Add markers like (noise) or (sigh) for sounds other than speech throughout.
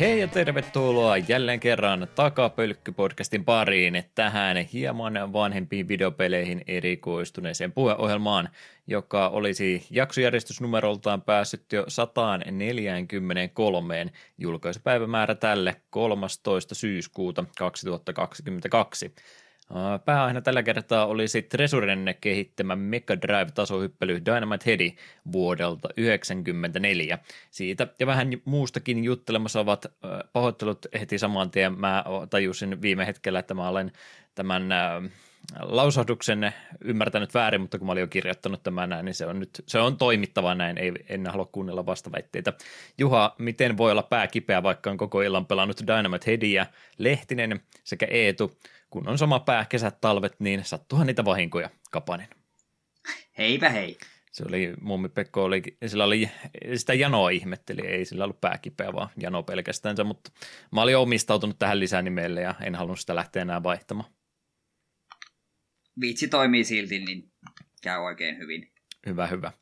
Hei ja tervetuloa jälleen kerran Takapölkky-podcastin pariin tähän hieman vanhempiin videopeleihin erikoistuneeseen puheohjelmaan, joka olisi jaksojärjestysnumeroltaan päässyt jo 143. julkaisupäivämäärä tälle 13. syyskuuta 2022. Pääaiheena tällä kertaa oli sitten Tresuren kehittämä Mega Drive-tasohyppely Dynamite Heady vuodelta 1994. Siitä ja vähän muustakin juttelemassa ovat pahoittelut heti saman tien. Mä tajusin viime hetkellä, että mä olen tämän lausahduksen ymmärtänyt väärin, mutta kun mä olin jo kirjoittanut tämän näin, niin se on nyt se on toimittava näin, ei, en halua kuunnella vastaväitteitä. Juha, miten voi olla pää kipeä, vaikka on koko illan pelannut Dynamite Headyä, Lehtinen sekä Eetu, kun on sama pää kesät, talvet, niin sattuhan niitä vahinkoja, Kapanen. Heipä hei. Se oli, mummi Pekko oli, sillä oli, sitä janoa ihmetteli, ei sillä ollut pääkipeä, vaan jano pelkästään, mutta mä olin omistautunut tähän lisänimelle ja en halunnut sitä lähteä enää vaihtamaan. Viitsi toimii silti, niin käy oikein hyvin. Hyvä, hyvä.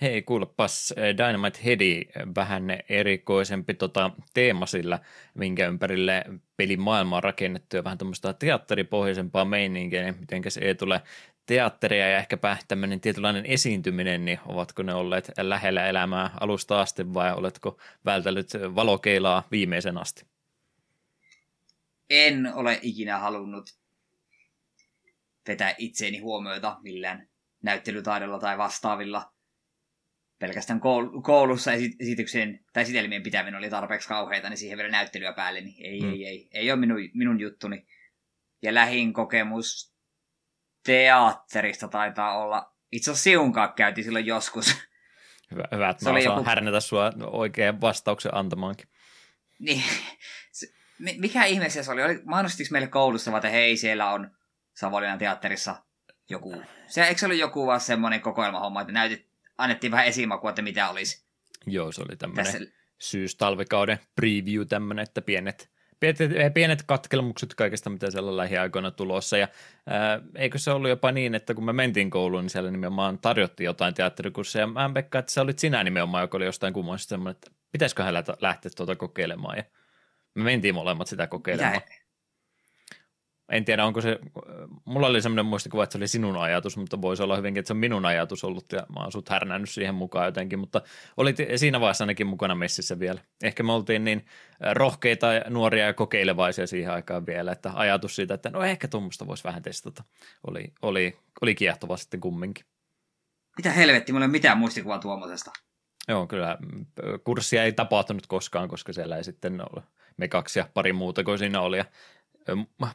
Hei, kuulepas Dynamite Heady, vähän erikoisempi tota, teema sillä, minkä ympärille pelin maailma on rakennettu ja vähän tämmöistä teatteripohjaisempaa meininkiä, niin miten se ei tule teatteria ja ehkäpä tämmöinen tietynlainen esiintyminen, niin ovatko ne olleet lähellä elämää alusta asti vai oletko vältellyt valokeilaa viimeisen asti? En ole ikinä halunnut vetää itseeni huomioita millään näyttelytaidolla tai vastaavilla – pelkästään koulussa esityksen tai esitelmien pitäminen oli tarpeeksi kauheita, niin siihen vielä näyttelyä päälle, niin ei, mm. ei, ei, ei ole minun, minun juttuni. Ja lähin kokemus teatterista taitaa olla, itse asiassa Siunkaan käytiin silloin joskus. Hyvä, hyvä että mä osaan joku... härnätä sua oikean vastauksen antamaankin. Niin, mikä ihme se oli? oli mainostiko meille koulussa, että hei, siellä on Savonlinnan teatterissa joku, se, eikö se ollut joku vaan semmoinen kokoelmahomma, että näytit, annettiin vähän esimakua, että mitä olisi. Joo, se oli tämmöinen Tässä... syys-talvikauden preview tämmöinen, että pienet, pienet, pienet katkelmukset kaikesta, mitä siellä lähiaikoina tulossa. Ja ää, eikö se ollut jopa niin, että kun me mentiin kouluun, niin siellä nimenomaan tarjottiin jotain teatterikursseja. Mä en Pekka, että se oli sinä nimenomaan, joka oli jostain kummoista semmoinen, että pitäisiköhän lähteä tuota kokeilemaan. Ja me mentiin molemmat sitä kokeilemaan. Mitä? En tiedä, onko se, mulla oli semmoinen muistikuva, että se oli sinun ajatus, mutta voisi olla hyvinkin, että se on minun ajatus ollut ja mä oon sut härnännyt siihen mukaan jotenkin, mutta olit siinä vaiheessa ainakin mukana messissä vielä. Ehkä me oltiin niin rohkeita, nuoria ja kokeilevaisia siihen aikaan vielä, että ajatus siitä, että no ehkä tuommoista voisi vähän testata, oli, oli, oli kiehtova sitten kumminkin. Mitä helvetti, mulla ei ole mitään muistikuvaa tuommoisesta. Joo, kyllä kurssia ei tapahtunut koskaan, koska siellä ei sitten ole me kaksi ja pari muuta kuin siinä oli. Ja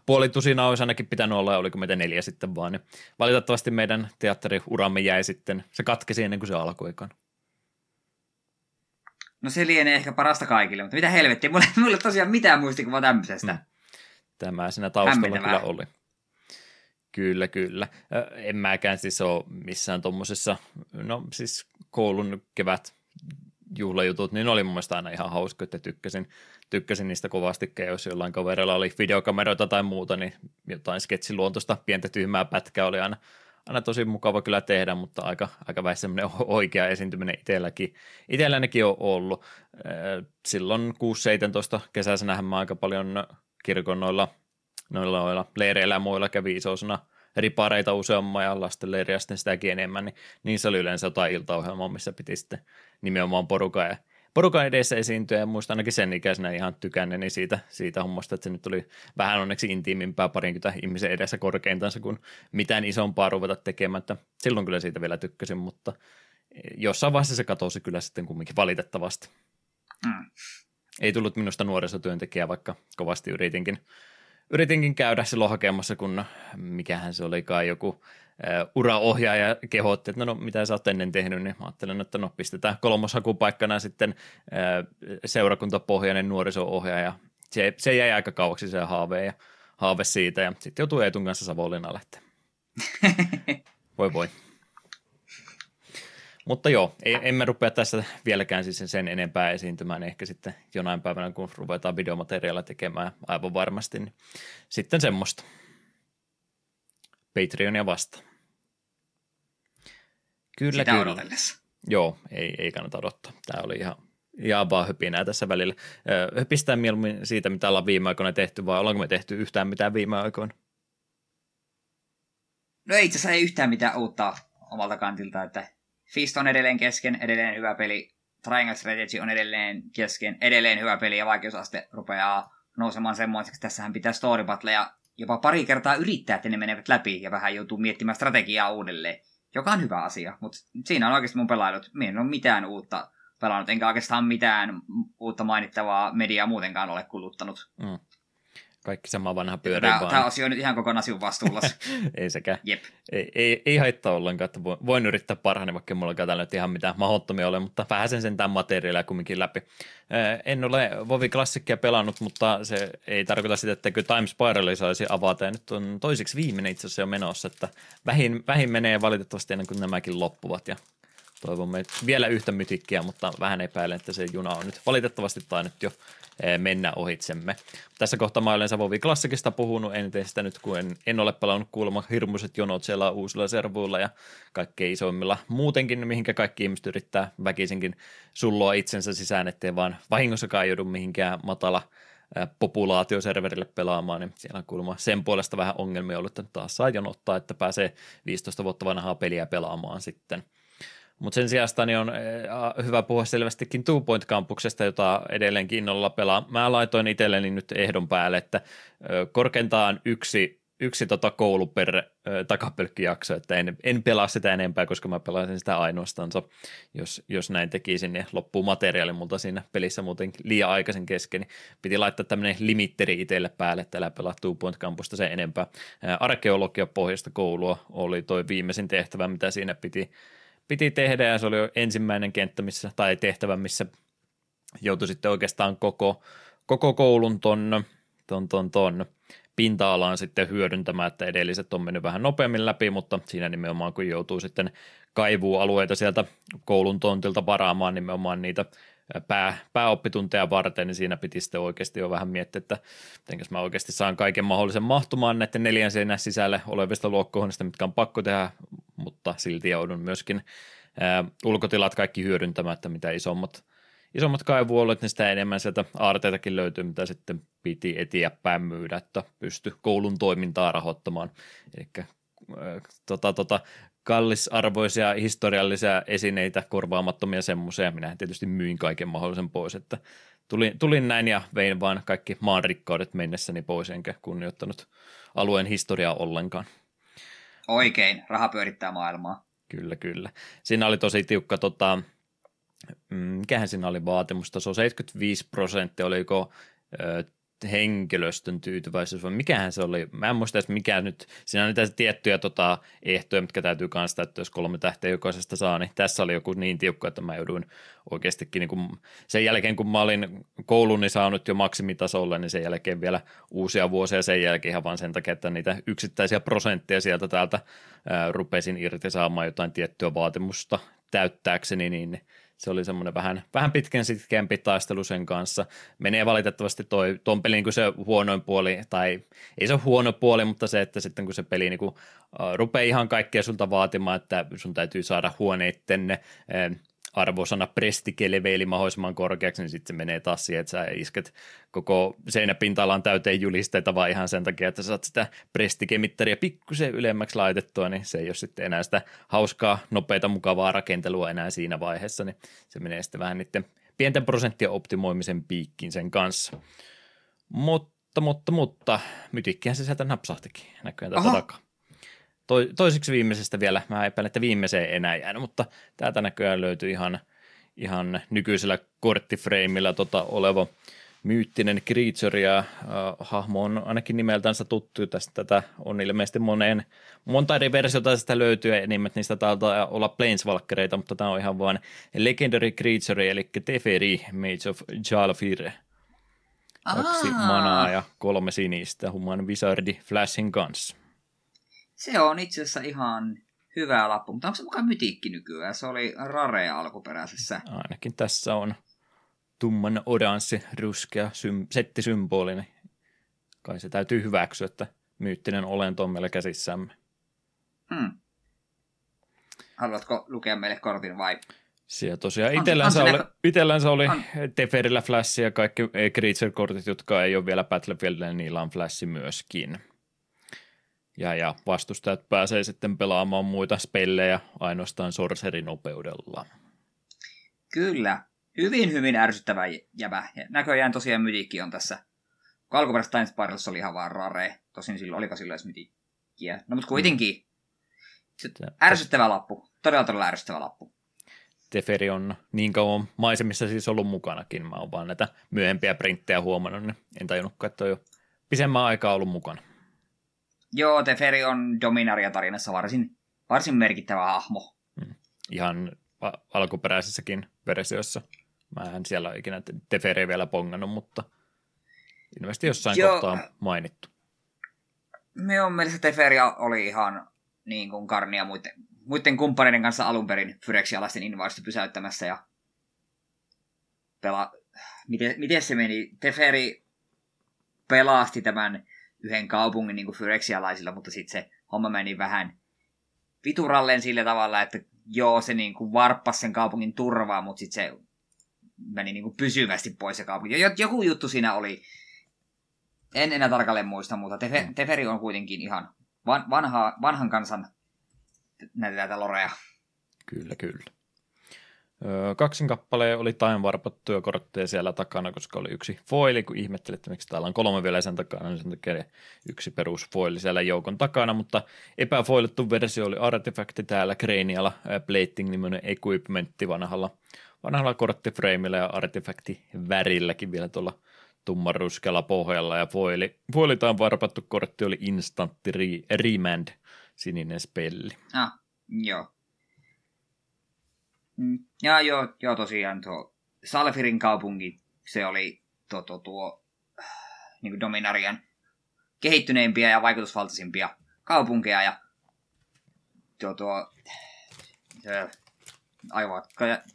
puoli tusina olisi ainakin pitänyt olla, oliko meitä neljä sitten vaan. Niin valitettavasti meidän teatteriuramme jäi sitten, se katkesi ennen kuin se alkoi. No se lienee ehkä parasta kaikille, mutta mitä helvettiä, mulla, (laughs) ei tosiaan mitään muistikuvaa tämmöisestä. Mm. Tämä siinä taustalla kyllä oli. Kyllä, kyllä. En mäkään siis ole missään tuommoisessa, no siis koulun kevät juhlajutut, niin oli mun mielestä aina ihan hauska, että tykkäsin, tykkäsin niistä kovasti, jos jollain kaverilla oli videokameroita tai muuta, niin jotain sketsiluontoista pientä tyhmää pätkää oli aina, aina tosi mukava kyllä tehdä, mutta aika, aika vähän semmoinen oikea esiintyminen itselläkin, itsellänikin on ollut. Silloin 6-17 kesäisenähän mä aika paljon kirkon noilla, noilla, leireillä ja muilla kävi isosana ripareita useamman ja lastenleiriä sitten sitäkin enemmän, niin niissä oli yleensä jotain iltaohjelmaa, missä piti sitten nimenomaan porukan ja porukan edessä esiintyä ja muistan ainakin sen ikäisenä ihan tykänneeni siitä, siitä hommasta, että se nyt oli vähän onneksi intiimimpää parinkymmentä ihmisen edessä korkeintansa kuin mitään isompaa ruveta tekemään, että silloin kyllä siitä vielä tykkäsin, mutta jossain vaiheessa se katosi kyllä sitten kumminkin valitettavasti. Mm. Ei tullut minusta nuorisotyöntekijää, vaikka kovasti yritinkin, yritinkin käydä silloin hakemassa, kun mikähän se olikaan joku uraohjaaja kehotti, että no, no mitä sä oot ennen tehnyt, niin mä ajattelen, että no pistetään kolmoshakupaikkana sitten seurakuntapohjainen nuoriso-ohjaaja. Se, se jäi aika kauaksi se haave ja haave siitä ja sitten joutuu Eetun kanssa Savonlinnalle. (laughs) voi voi. Mutta joo, ei, emme rupea tässä vieläkään siis sen enempää esiintymään. Ehkä sitten jonain päivänä, kun ruvetaan videomateriaalia tekemään aivan varmasti, niin sitten semmoista. Patreonia vastaan. Kyllä, Sitä kyllä. Odotellessa. Joo, ei, ei kannata odottaa. Tämä oli ihan Ja vaan höpinää tässä välillä. Höpistää mieluummin siitä, mitä ollaan viime aikoina tehty, vai ollaanko me tehty yhtään mitään viime aikoina? No ei itse asiassa ei yhtään mitään uutta omalta kantilta, että Fist on edelleen kesken, edelleen hyvä peli. Triangle Strategy on edelleen kesken, edelleen hyvä peli ja vaikeusaste rupeaa nousemaan semmoiseksi. Tässähän pitää story battleja jopa pari kertaa yrittää, että ne menevät läpi ja vähän joutuu miettimään strategiaa uudelleen, joka on hyvä asia. Mutta siinä on oikeasti mun pelailut. Minä en ole mitään uutta pelannut, enkä oikeastaan mitään uutta mainittavaa mediaa muutenkaan ole kuluttanut. Mm. Kaikki sama vanha pyörii tämä, vaan. Tämä osio on nyt ihan kokonaan sinun vastuulla. (laughs) ei sekä. Jep. Ei, ei, ei, haittaa ollenkaan, että voin, voin yrittää parhaani, vaikka mulla täällä nyt ihan mitään mahdottomia ole, mutta vähän sen sentään materiaalia kumminkin läpi. En ole Vovi Klassikkia pelannut, mutta se ei tarkoita sitä, että Time Spirali saisi avata, ja nyt on toiseksi viimeinen itse asiassa jo menossa, että vähin, vähin menee valitettavasti ennen kuin nämäkin loppuvat, ja toivomme vielä yhtä mytikkiä, mutta vähän epäilen, että se juna on nyt valitettavasti tainnut jo mennä ohitsemme. Tässä kohtaa mä olen Savovi Klassikista puhunut, en tee sitä nyt, kun en, en ole pelannut kuulemma hirmuiset jonot siellä uusilla servuilla ja kaikkein isoimmilla muutenkin, mihinkä kaikki ihmiset yrittää väkisinkin sulloa itsensä sisään, ettei vaan vahingossakaan joudu mihinkään matala eh, populaatioserverille pelaamaan, niin siellä on kuulemma sen puolesta vähän ongelmia ollut, että taas saa jonottaa, että pääsee 15 vuotta vanhaa peliä pelaamaan sitten – mutta sen sijasta niin on äh, hyvä puhua selvästikin Two Point Campuksesta, jota edelleenkin innolla pelaa. Mä laitoin itselleni nyt ehdon päälle, että korkeintaan yksi, yksi tota koulu per takapelkkijakso, että en, en pelaa sitä enempää, koska mä pelaisin sitä ainoastansa, jos, jos näin tekisin, niin loppuu materiaali multa siinä pelissä muuten liian aikaisin kesken, niin piti laittaa tämmöinen limitteri itselle päälle, että älä pelaa Two Point Campusta sen enempää. Arkeologia pohjasta koulua oli toi viimeisin tehtävä, mitä siinä piti piti tehdä ja se oli ensimmäinen kenttä missä, tai tehtävä, missä joutui sitten oikeastaan koko, koko koulun ton, ton, ton, ton pinta-alaan sitten hyödyntämään, että edelliset on mennyt vähän nopeammin läpi, mutta siinä nimenomaan kun joutuu sitten kaivuualueita sieltä koulun tontilta varaamaan nimenomaan niitä pää, pääoppitunteja varten, niin siinä piti sitten oikeasti jo vähän miettiä, että miten mä oikeasti saan kaiken mahdollisen mahtumaan näiden neljän seinän sisälle olevista luokkohuoneista, mitkä on pakko tehdä, mutta silti joudun myöskin ää, ulkotilat kaikki hyödyntämättä, mitä isommat, isommat kaivuolet, niin sitä enemmän sieltä aarteitakin löytyy, mitä sitten piti eteenpäin myydä, että pysty koulun toimintaa rahoittamaan. Eli tota, tota, kallisarvoisia historiallisia esineitä, korvaamattomia semmoisia. Minä tietysti myin kaiken mahdollisen pois, että tulin, tulin näin ja vein vaan kaikki maan rikkaudet mennessäni pois, enkä kunnioittanut alueen historiaa ollenkaan. Oikein, raha pyörittää maailmaa. Kyllä, kyllä. Siinä oli tosi tiukka, tota, mm, mikähän siinä oli vaatimusta, se on 75 prosenttia, oliko henkilöstön tyytyväisyys, vai mikähän se oli, mä en muista edes mikä nyt, siinä on niitä tiettyjä tota, ehtoja, mitkä täytyy kanssa täyttää, jos kolme tähteä jokaisesta saa, niin tässä oli joku niin tiukka, että mä jouduin oikeastikin, niin kun, sen jälkeen kun mä olin kouluni saanut jo maksimitasolle, niin sen jälkeen vielä uusia vuosia sen jälkeen ihan vaan sen takia, että niitä yksittäisiä prosentteja sieltä täältä ää, rupesin irti saamaan jotain tiettyä vaatimusta täyttääkseni, niin se oli semmoinen vähän, vähän pitkän sitkeämpi taistelu sen kanssa. Menee valitettavasti toi, ton pelin kun se huonoin puoli, tai ei se ole huono puoli, mutta se, että sitten kun se peli niin kuin, uh, rupeaa ihan kaikkea sulta vaatimaan, että sun täytyy saada huoneitten uh, arvosana prestikeleveli mahdollisimman korkeaksi, niin sitten se menee taas siihen, että sä isket koko seinäpinta-alan täyteen julisteita vaan ihan sen takia, että sä saat sitä prestikemittaria pikkusen ylemmäksi laitettua, niin se ei ole sitten enää sitä hauskaa, nopeita, mukavaa rakentelua enää siinä vaiheessa, niin se menee sitten vähän niiden pienten prosenttien optimoimisen piikkiin sen kanssa. Mutta, mutta, mutta, mytikkihän se sieltä napsahtikin näköjään tätä takaa toiseksi viimeisestä vielä, mä epäilen, että viimeiseen enää jäänyt, mutta täältä näköjään löytyy ihan, ihan nykyisellä korttifreimillä tota oleva myyttinen creature ja äh, hahmo on ainakin nimeltänsä tuttu tästä. Tätä on ilmeisesti moneen, monta eri versiota tästä löytyy ja nimet niistä taitaa olla planeswalkereita, mutta tämä on ihan vain legendary creature eli Teferi, Mage of Jalfir. Kaksi Aa. manaa ja kolme sinistä Human Wizardi Flashin kanssa. Se on itse asiassa ihan hyvä lappu, mutta onko se mukaan mytikki nykyään? Se oli rare alkuperäisessä. Ainakin tässä on tumman oranssi, ruskea sym- settisymboli, niin kai se täytyy hyväksyä, että myyttinen olento on meillä käsissämme. Hmm. Haluatko lukea meille kortin vai? Siellä tosiaan itsellänsä oli, itsellänsä oli Teferillä Flash ja kaikki Creature-kortit, jotka ei ole vielä Battlefieldillä, niin niillä on Flash myöskin. Ja, ja vastustajat pääsee sitten pelaamaan muita spellejä ainoastaan sorcerin nopeudella. Kyllä. Hyvin, hyvin ärsyttävä jävä. Ja näköjään tosiaan mytiikki on tässä. Kun alkuperäisessä Time Spiralissa oli ihan vaan rare. Tosin silloin oliko silloin edes mytiikkiä. No mutta kuitenkin. Mm. Ärsyttävä lappu. Todella todella ärsyttävä lappu. Teferi on niin kauan maisemissa siis ollut mukanakin. Mä oon vaan näitä myöhempiä printtejä huomannut, niin en tajunnutkaan, että on jo pisemmän aikaa ollut mukana. Joo, Teferi on Dominaria-tarinassa varsin, varsin merkittävä hahmo. Hmm. Ihan alkuperäisessäkin versioissa. Mä en siellä ikinä Teferi vielä pongannut, mutta ilmeisesti jossain Joo. kohtaa mainittu. Minun mielestä Teferi oli ihan niin kuin Karnia muiden, muiden kumppaneiden kanssa alun perin Fyrexialaisten invaasiosta pysäyttämässä ja pela... Miten, miten se meni? Teferi pelasti tämän yhden kaupungin niin Fyrexialaisilla, mutta sitten se homma meni vähän vituralleen sillä tavalla, että joo, se niin kuin varppasi sen kaupungin turvaa, mutta sitten se meni niin kuin pysyvästi pois se kaupunki. Joku juttu siinä oli, en enää tarkalleen muista, mutta Tefe, mm. Teferi on kuitenkin ihan vanha, vanhan kansan näitä, näitä loreja. Kyllä, kaksin kappaleen oli tainvarpattuja kortteja siellä takana, koska oli yksi foili, kun ihmettelit, että miksi täällä on kolme vielä sen takana, niin sen takia yksi perus foili siellä joukon takana, mutta epäfoilittu versio oli artefakti täällä Cranialla, Plating-niminen equipmentti vanhalla, vanhalla korttifreimillä ja artefakti värilläkin vielä tuolla tummanruskella pohjalla ja foili, foilitaan varpattu kortti oli instantti re, remand, sininen spelli. Ah, joo. Mm, ja joo, joo tosiaan tuo Salfirin kaupunki, se oli tuo, tuo, tuo niin kuin Dominarian kehittyneimpiä ja vaikutusvaltaisimpia kaupunkeja ja tuo, tuo aivan,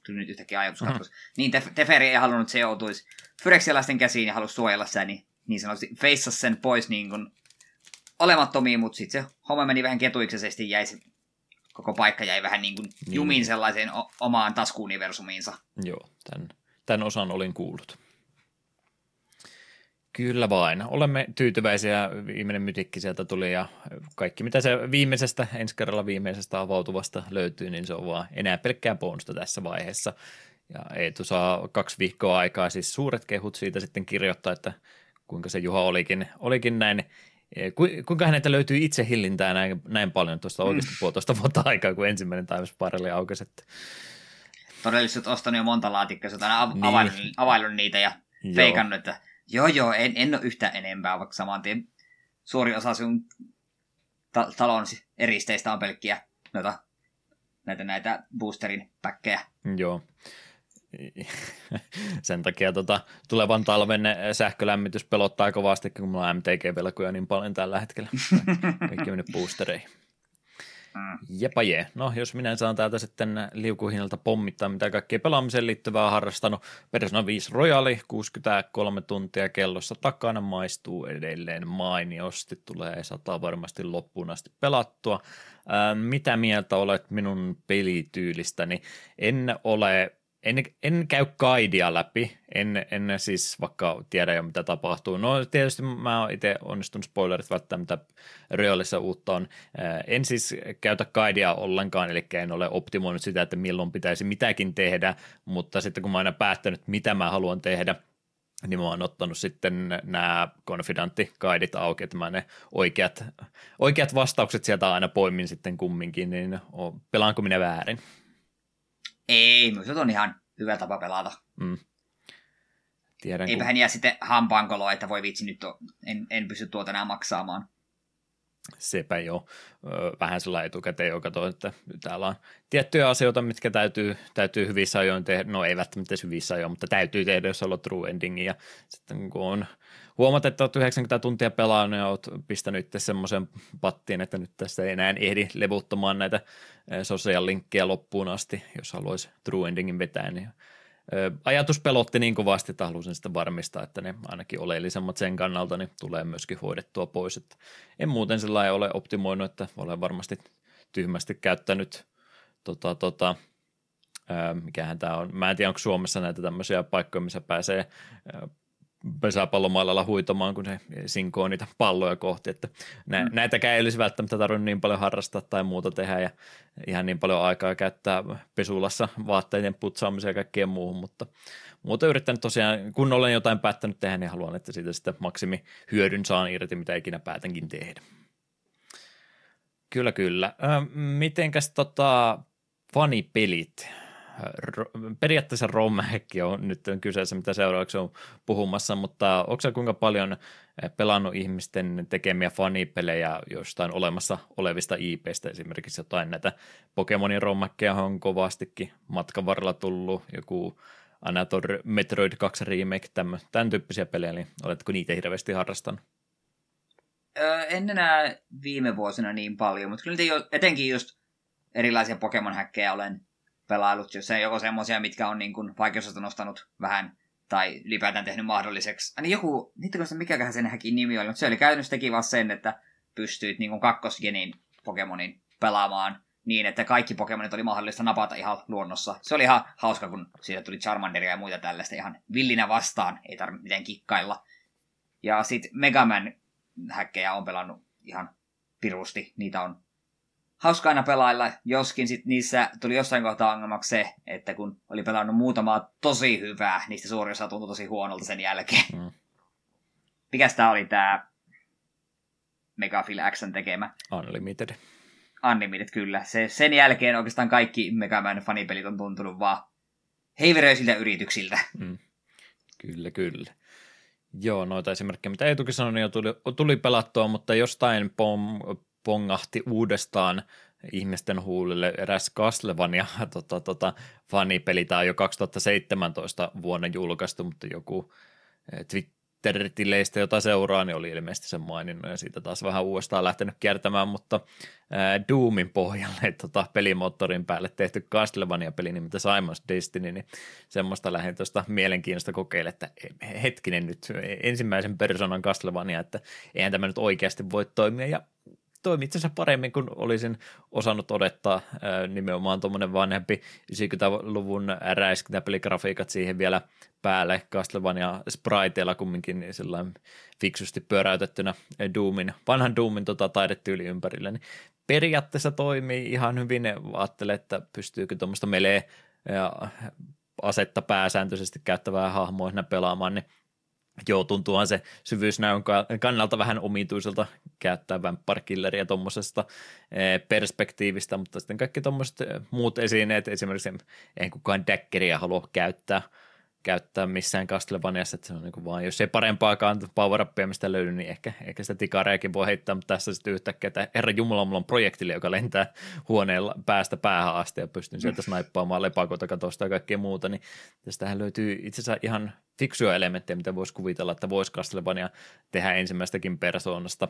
tuli nyt yhtäkkiä ajatuskatkos. Mm-hmm. Niin Teferi ei halunnut, että se joutuisi Fyrexialaisten käsiin ja halusi suojella sen, niin, niin sanotusti feissasi sen pois niin kuin olemattomiin, mutta sitten se homma meni vähän ketuiksisesti, jäi se koko paikka jäi vähän niin kuin niin. jumiin sellaiseen o- omaan taskuuniversumiinsa. Joo, tämän, tämän osan olin kuullut. Kyllä vain. Olemme tyytyväisiä. Viimeinen mytikki sieltä tuli ja kaikki mitä se viimeisestä, ensi kerralla viimeisestä avautuvasta löytyy, niin se on vaan enää pelkkää bonusta tässä vaiheessa. Ja Eetu saa kaksi viikkoa aikaa, siis suuret kehut siitä sitten kirjoittaa, että kuinka se Juha olikin, olikin näin kuinka häneltä löytyy itse hillintää näin, näin paljon tuosta mm. oikeasti puolitoista vuotta aikaa, kun ensimmäinen Times Sparrelli aukesi? Että... Todellisuus ostanut jo monta laatikkoa, sä av- niin. availlut, availlut niitä ja joo. feikannut, että joo joo, en, en ole yhtään enempää, vaikka saman tien suuri osa sun ta- talon eristeistä on pelkkiä noita, näitä, näitä boosterin päkkejä. Joo. (laughs) sen takia tota, tulevan talven sähkölämmitys pelottaa kovasti, kun mulla on MTG-velkoja niin paljon tällä hetkellä. (laughs) Kaikki mennyt boostereihin. Mm. Jepa jee. No, jos minä saan täältä sitten liukuhinnalta pommittaa, mitä kaikkea pelaamiseen liittyvää harrastanut. Persona 5 Royali, 63 tuntia kellossa takana, maistuu edelleen mainiosti, tulee sata varmasti loppuun asti pelattua. Ää, mitä mieltä olet minun pelityylistäni? En ole en, en käy kaidia läpi, en, en siis vaikka tiedä jo mitä tapahtuu. No tietysti mä oon itse onnistunut spoilerit välttää mitä Realissa uutta on. En siis käytä kaidia ollenkaan, eli en ole optimoinut sitä, että milloin pitäisi mitäkin tehdä, mutta sitten kun mä oon aina päättänyt, mitä mä haluan tehdä, niin mä oon ottanut sitten nämä konfidanttikaidit auki, että mä ne oikeat, oikeat vastaukset sieltä aina poimin sitten kumminkin, niin pelaanko minä väärin? Ei, myös on ihan hyvä tapa pelata. Mm. Tiedän, Eipähän kun... jää sitten hampaankoloa, että voi vitsi nyt, to... en, en pysty tuota enää maksaamaan. Sepä jo vähän sellainen etukäteen, joka katsoo, että täällä on tiettyjä asioita, mitkä täytyy, täytyy hyvissä ajoin tehdä, no ei välttämättä hyvissä ajoin, mutta täytyy tehdä, jos on true ending, ja sitten kun on huomat, että olet 90 tuntia pelannut ja olet pistänyt itse semmoisen pattiin, että nyt tässä ei enää ehdi levuttamaan näitä sosiaalilinkkejä loppuun asti, jos haluaisi true endingin vetää, niin ajatus pelotti niin kovasti, että halusin sitä varmistaa, että ne ainakin oleellisemmat sen kannalta niin tulee myöskin hoidettua pois. Että en muuten sillä ole optimoinut, että olen varmasti tyhmästi käyttänyt tota, tota, mikähän tämä on. Mä en tiedä, onko Suomessa näitä tämmöisiä paikkoja, missä pääsee pesäpallomailalla huitomaan, kun se sinkoo niitä palloja kohti, että nä- mm. näitäkään ei olisi välttämättä tarvinnut niin paljon harrastaa tai muuta tehdä ja ihan niin paljon aikaa käyttää pesulassa vaatteiden putsaamiseen ja kaikkeen muuhun, mutta muuten yrittänyt tosiaan, kun olen jotain päättänyt tehdä, niin haluan, että siitä sitten maksimi hyödyn saan irti, mitä ikinä päätänkin tehdä. Kyllä, kyllä. Ö, mitenkäs tota, fanipelit? Periaatteessa romhekki on nyt kyseessä, mitä seuraavaksi on puhumassa, mutta onko kuinka paljon eh, pelannut ihmisten tekemiä fanipelejä jostain olemassa olevista IPistä, esimerkiksi jotain näitä Pokemonin romhekkeja on kovastikin matkan varrella tullut, joku Anator Metroid 2 Remake, tämän, tämän tyyppisiä pelejä, niin oletko niitä hirveästi harrastanut? En enää viime vuosina niin paljon, mutta kyllä etenkin just erilaisia Pokemon-häkkejä olen pelailut, jos se joko semmoisia, mitkä on niin kuin vaikeusasta nostanut vähän tai ylipäätään tehnyt mahdolliseksi. Niin joku, niitä mikäköhän sen häkin nimi oli, mutta se oli käytännössä teki vaan sen, että pystyit niin kakkosgenin Pokemonin pelaamaan niin, että kaikki Pokemonit oli mahdollista napata ihan luonnossa. Se oli ihan hauska, kun siitä tuli Charmanderia ja muita tällaista ihan villinä vastaan, ei tarvitse miten kikkailla. Ja sitten Megaman häkkejä on pelannut ihan pirusti. Niitä on hauska aina pelailla, joskin sit niissä tuli jossain kohtaa ongelmaksi se, että kun oli pelannut muutamaa tosi hyvää, niistä suurin osa tuntui tosi huonolta sen jälkeen. Mm. Mikäs tää oli tää Megafil Xn tekemä? Unlimited. Unlimited, kyllä. Se, sen jälkeen oikeastaan kaikki Megaman fanipelit on tuntunut vaan heiveröisiltä yrityksiltä. Mm. Kyllä, kyllä. Joo, noita esimerkkejä, mitä Eetukin sanoi, niin jo tuli, tuli pelattua, mutta jostain pom, pongahti uudestaan ihmisten huulille eräs Castlevania (laughs) tota, tota, fanipeli. Tämä on jo 2017 vuonna julkaistu, mutta joku eh, Twitter-tileistä, jota seuraa, niin oli ilmeisesti sen maininnut ja siitä taas vähän uudestaan lähtenyt kiertämään, mutta ää, eh, Doomin pohjalle (laughs) tota, pelimoottorin päälle tehty Castlevania-peli nimeltä Simon's Destiny, niin semmoista lähdin tuosta mielenkiinnosta kokeilla, että hetkinen nyt ensimmäisen persoonan Castlevania, että eihän tämä nyt oikeasti voi toimia ja toimi itse asiassa paremmin kuin olisin osannut odottaa. Nimenomaan tuommoinen vanhempi 90-luvun räiskintäpeligrafiikat siihen vielä päälle Castlevania spriteilla kumminkin niin fiksusti pyöräytettynä Doomin, vanhan Doomin tota, taidetyyli ympärille, niin periaatteessa toimii ihan hyvin. Ajattelen, että pystyykö tuommoista melee ja asetta pääsääntöisesti käyttävää hahmoa pelaamaan, niin Joo, tuntuuhan se syvyysnäön kannalta vähän omituiselta käyttää vampire tuommoisesta eh, perspektiivistä, mutta sitten kaikki tuommoiset eh, muut esineet, esimerkiksi en kukaan däkkeriä halua käyttää, käyttää missään Castlevaniassa, että se on niin vaan, jos ei parempaakaan power mistä löydy, niin ehkä, ehkä sitä tikareakin voi heittää, mutta tässä sitten yhtäkkiä, että herra Jumala, mulla on projektille, joka lentää huoneella päästä päähän asti ja pystyn sieltä snaippaamaan lepakota katosta ja kaikkea muuta, niin tästähän löytyy itse asiassa ihan fiksuja elementtejä, mitä voisi kuvitella, että voisi Castlevania tehdä ensimmäistäkin persoonasta.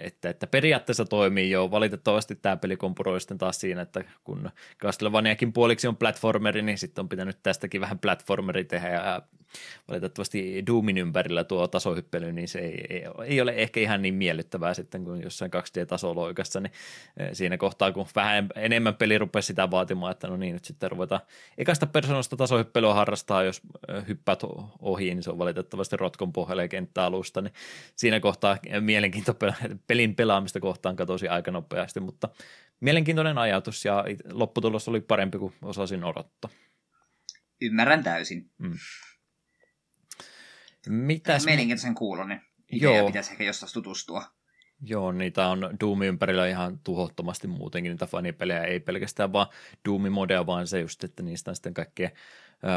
Että, että periaatteessa toimii jo. Valitettavasti tämä peli kompuroi sitten taas siinä, että kun Castlevaniakin puoliksi on platformeri, niin sitten on pitänyt tästäkin vähän platformeri tehdä ja valitettavasti Doomin ympärillä tuo tasohyppely, niin se ei, ei, ei ole ehkä ihan niin miellyttävää sitten kuin jossain 2D-tasoloikassa, niin eh, siinä kohtaa, kun vähän enemmän peli rupesi sitä vaatimaan, että no niin, nyt sitten ruvetaan ekasta persoonasta tasohyppelyä harrastaa, jos eh, hyppäät ohi, niin se on valitettavasti rotkon pohjalle kenttäalusta, niin siinä kohtaa mielenkiinto pelin pelaamista kohtaan katosi aika nopeasti, mutta mielenkiintoinen ajatus ja lopputulos oli parempi kuin osasin odottaa. Ymmärrän täysin. Mm. Mitäs... Mielenkiintoisen kuulonen. Idea Joo. pitäisi ehkä jostain tutustua. Joo, niitä on Doomin ympärillä ihan tuhottomasti muutenkin niitä fanipelejä, ei pelkästään vaan Doomin modea, vaan se just, että niistä on sitten kaikkea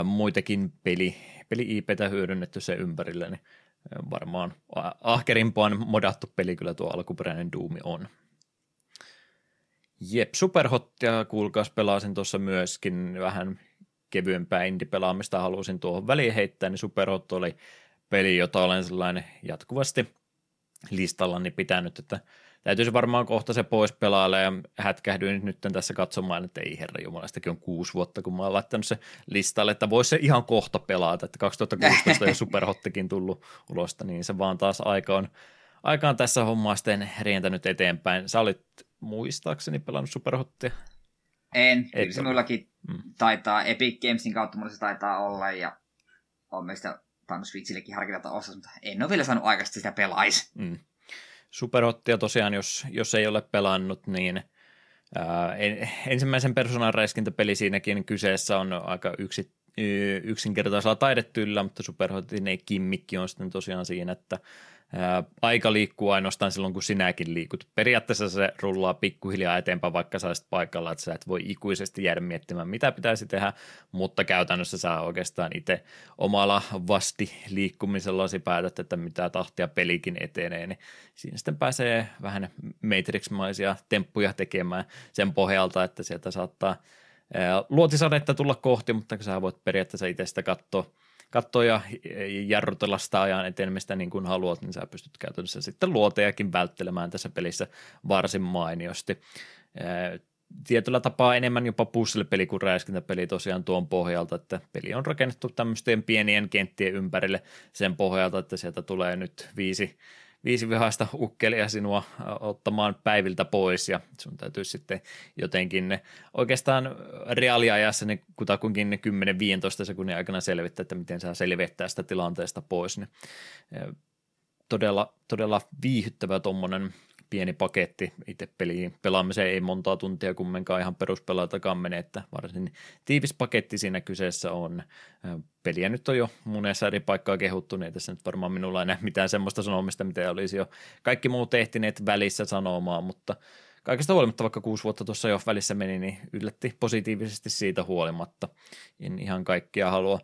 muitakin peli, peli-IPtä hyödynnetty sen ympärillä, niin varmaan ahkerimpaan modattu peli kyllä tuo alkuperäinen Doomi on. Jep, Superhottia kuulkaas pelasin tuossa myöskin vähän kevyempää indie-pelaamista halusin tuohon väliin heittää, niin Superhot oli peli, jota olen sellainen jatkuvasti listallani pitänyt, että täytyisi varmaan kohta se pois pelaalle ja hätkähdyin nyt tässä katsomaan, että ei herra jumala, sitäkin on kuusi vuotta, kun mä oon laittanut se listalle, että voisi se ihan kohta pelata, että 2016 jo (laughs) Superhottikin tullut ulosta, niin se vaan taas aika on, aika on tässä hommaa sitten rientänyt eteenpäin. Sä olit muistaakseni pelannut Superhottia? En, kyllä se minullakin mm. taitaa, Epic Gamesin kautta mulla se taitaa olla, ja on meistä tainnut Switchillekin harkita osas, mutta en ole vielä saanut aikaisesti sitä pelaisi. Mm. Superhottia tosiaan, jos, jos ei ole pelannut, niin ää, ensimmäisen persoonan räiskintäpeli siinäkin kyseessä on aika yksi, yksinkertaisella taidetyllä, mutta Superhotin ei kimmikki on sitten tosiaan siinä, että aika liikkuu ainoastaan silloin, kun sinäkin liikut. Periaatteessa se rullaa pikkuhiljaa eteenpäin, vaikka sä olisit paikalla, että sä et voi ikuisesti jäädä miettimään, mitä pitäisi tehdä, mutta käytännössä sä oikeastaan itse omalla vasti liikkumisellasi päätät, että mitä tahtia pelikin etenee, niin siinä sitten pääsee vähän Matrix-maisia temppuja tekemään sen pohjalta, että sieltä saattaa luotisadetta tulla kohti, mutta sä voit periaatteessa itse sitä katsoa katsoa ja jarrutella sitä ajan etenemistä niin kuin haluat, niin sä pystyt käytännössä sitten luotejakin välttelemään tässä pelissä varsin mainiosti. Tietyllä tapaa enemmän jopa puzzle-peli kuin räiskintäpeli tosiaan tuon pohjalta, että peli on rakennettu tämmöisten pienien kenttien ympärille sen pohjalta, että sieltä tulee nyt viisi viisi vihaista ukkelia sinua ottamaan päiviltä pois ja sun täytyy sitten jotenkin ne, oikeastaan reaaliajassa ne kutakuinkin 10-15 sekunnin aikana selvittää, että miten saa selvittää sitä tilanteesta pois. Niin, todella, todella viihyttävä tuommoinen pieni paketti itse peliin. Pelaamiseen ei montaa tuntia kummenkaan ihan peruspelaatakaan mene, että varsin tiivis paketti siinä kyseessä on. Peliä nyt on jo monessa eri paikkaa kehuttu, niin tässä nyt varmaan minulla ei näe mitään semmoista sanomista, mitä olisi jo kaikki muut ehtineet välissä sanomaan, mutta kaikesta huolimatta, vaikka kuusi vuotta tuossa jo välissä meni, niin yllätti positiivisesti siitä huolimatta. En ihan kaikkia halua,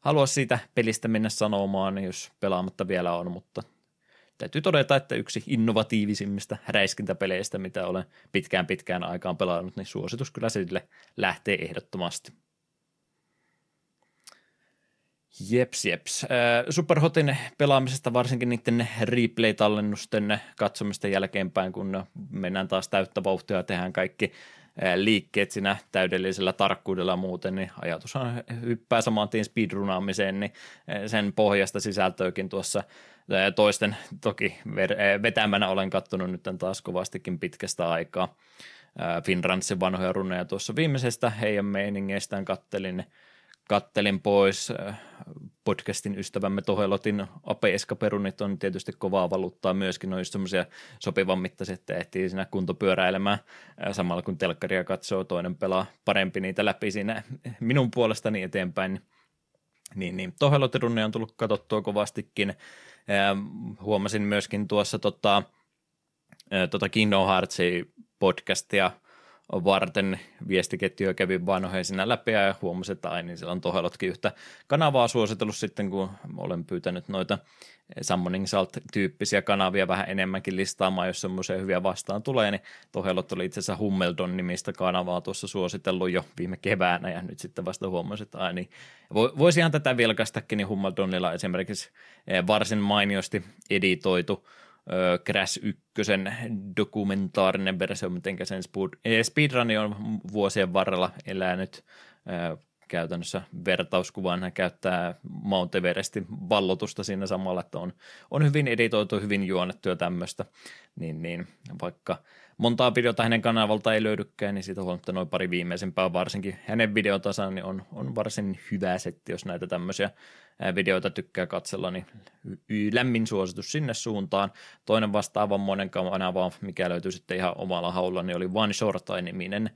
halua siitä pelistä mennä sanomaan, jos pelaamatta vielä on, mutta täytyy todeta, että yksi innovatiivisimmista räiskintäpeleistä, mitä olen pitkään pitkään aikaan pelannut, niin suositus kyllä sille lähtee ehdottomasti. Jeps, jeps. Superhotin pelaamisesta varsinkin niiden replay-tallennusten katsomista jälkeenpäin, kun mennään taas täyttä vauhtia ja tehdään kaikki liikkeet siinä täydellisellä tarkkuudella muuten, niin ajatus on hyppää samaan tien speedrunaamiseen, niin sen pohjasta sisältöäkin tuossa toisten toki vetämänä olen kattonut nyt taas kovastikin pitkästä aikaa. Finransin vanhoja runeja tuossa viimeisestä heidän meiningeistään kattelin, kattelin pois. Podcastin ystävämme Tohelotin apeeskaperunit on tietysti kovaa valuuttaa myöskin, on semmoisia sopivan mittaisia, että ehtii siinä kuntopyöräilemään samalla kun telkkaria katsoo, toinen pelaa parempi niitä läpi siinä minun puolestani eteenpäin. Niin, niin Tohelotin on tullut katsottua kovastikin huomasin myöskin tuossa tota, tota Kingdom Heartsin podcastia varten viestiketjuja kävin vanhoja siinä läpi ja huomasin, että aina niin siellä on tohelotkin yhtä kanavaa suositellut sitten, kun olen pyytänyt noita Summoning Salt-tyyppisiä kanavia vähän enemmänkin listaamaan, jos semmoisia hyviä vastaan tulee, niin Tohelot oli itse asiassa Hummeldon nimistä kanavaa tuossa suositellut jo viime keväänä, ja nyt sitten vasta huomasin, että ai niin, voisihan tätä vilkaistakin, niin Hummeldonilla esimerkiksi eh, varsin mainiosti editoitu Crash 1 dokumentaarinen versio, miten sen eh, speedrun on vuosien varrella elänyt. Käytännössä vertauskuvan hän käyttää Mount Everestin vallotusta siinä samalla, että on, on hyvin editoitu, hyvin juonettu ja tämmöistä, niin, niin vaikka montaa videota hänen kanavalta ei löydykään, niin siitä huolimatta noin pari viimeisempää, varsinkin hänen videotansa, niin on, on varsin hyvä setti, jos näitä tämmöisiä videoita tykkää katsella, niin lämmin suositus sinne suuntaan. Toinen vastaavanmoinen kanava, mikä löytyy sitten ihan omalla haulla, niin oli One Short-niminen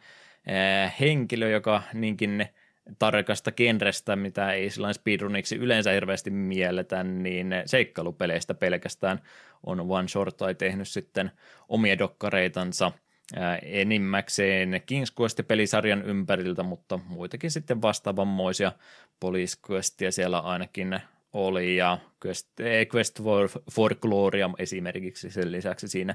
henkilö, joka niinkin tarkasta genrestä, mitä ei sellainen speedruniksi yleensä hirveästi mielletä, niin seikkailupeleistä pelkästään on One Short tai tehnyt sitten omia dokkareitansa enimmäkseen King's Quest-pelisarjan ympäriltä, mutta muitakin sitten vastaavanmoisia Police Questia siellä ainakin oli, ja Quest, Quest for, for Gloria esimerkiksi sen lisäksi siinä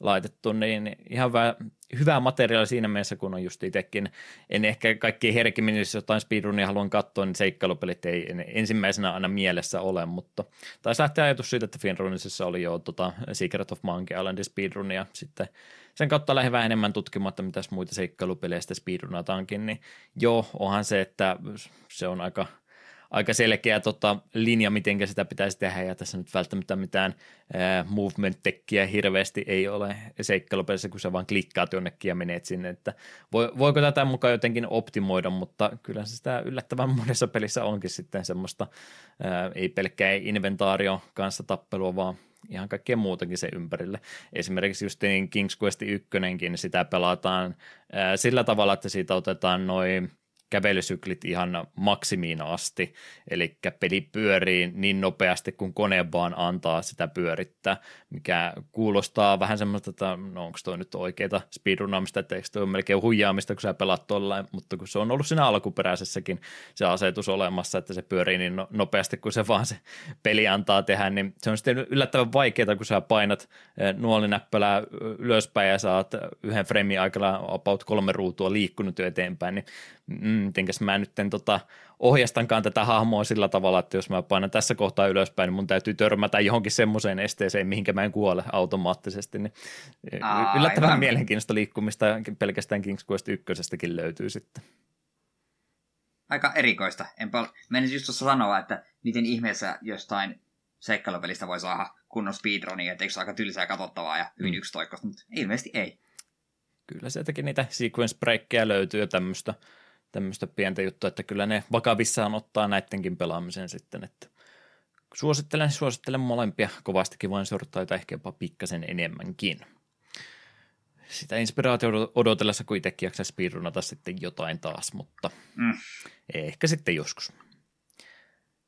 laitettu, niin ihan hyvä, hyvää materiaalia siinä mielessä, kun on just itsekin, en ehkä kaikki herkimmin, jos jotain speedrunia haluan katsoa, niin seikkailupelit ei ensimmäisenä aina mielessä ole, mutta taisi lähteä ajatus siitä, että Finrunisissa oli jo tota Secret of Monkey Islandin speedrun, ja sitten sen kautta lähden vähän enemmän tutkimatta, mitä muita seikkailupelejä sitten speedrunataankin, niin joo, onhan se, että se on aika – aika selkeä tota, linja, miten sitä pitäisi tehdä, ja tässä nyt välttämättä mitään äh, movement-tekkiä hirveästi ei ole seikkailupelissä, kun sä vaan klikkaat jonnekin ja menet sinne, että voi, voiko tätä mukaan jotenkin optimoida, mutta kyllä se sitä yllättävän monessa pelissä onkin sitten semmoista, äh, ei pelkkää inventaario kanssa tappelua, vaan ihan kaikkea muutakin se ympärille. Esimerkiksi just King's Quest 1, sitä pelataan ää, sillä tavalla, että siitä otetaan noin kävelysyklit ihan maksimiin asti, eli peli pyörii niin nopeasti kuin kone vaan antaa sitä pyörittää, mikä kuulostaa vähän semmoista, että no onko toi nyt oikeita speedrunaamista, että eikö toi ole melkein huijaamista, kun sä pelaat tuolla, mutta kun se on ollut siinä alkuperäisessäkin se asetus olemassa, että se pyörii niin no, nopeasti kuin se vaan se peli antaa tehdä, niin se on sitten yllättävän vaikeaa, kun sä painat eh, nuolinäppälää ylöspäin ja saat yhden fremin aikana about kolme ruutua liikkunut jo eteenpäin, niin mitenkäs mä nyt tota, ohjastankaan tätä hahmoa sillä tavalla, että jos mä painan tässä kohtaa ylöspäin, niin mun täytyy törmätä johonkin semmoiseen esteeseen, mihinkä mä en kuole automaattisesti. Niin Aa, yllättävän aivan. mielenkiintoista liikkumista pelkästään King's Quest 1 löytyy sitten. Aika erikoista. Enpä, menisin just tuossa sanoa, että miten ihmeessä jostain seikkailupelistä voi saada kunnon speedrunia, että eikö se aika tylsää katsottavaa ja hyvin mm. yksitoikkoista, mutta ilmeisesti ei. Kyllä sieltäkin niitä sequence breakkejä löytyy ja tämmöistä tämmöistä pientä juttua, että kyllä ne vakavissaan ottaa näidenkin pelaamisen sitten, että suosittelen, suosittelen molempia kovastikin vain sortaita ehkä jopa pikkasen enemmänkin. Sitä inspiraatio odotellessa kun itsekin jaksaa speedrunata sitten jotain taas, mutta mm. ehkä sitten joskus.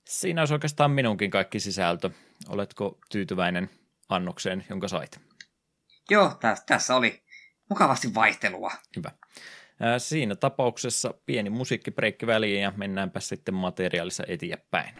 Siinä olisi oikeastaan minunkin kaikki sisältö. Oletko tyytyväinen annokseen, jonka sait? Joo, tässä oli mukavasti vaihtelua. Hyvä. Siinä tapauksessa pieni musiikkibreikki väliin ja mennäänpä sitten materiaalissa eteenpäin.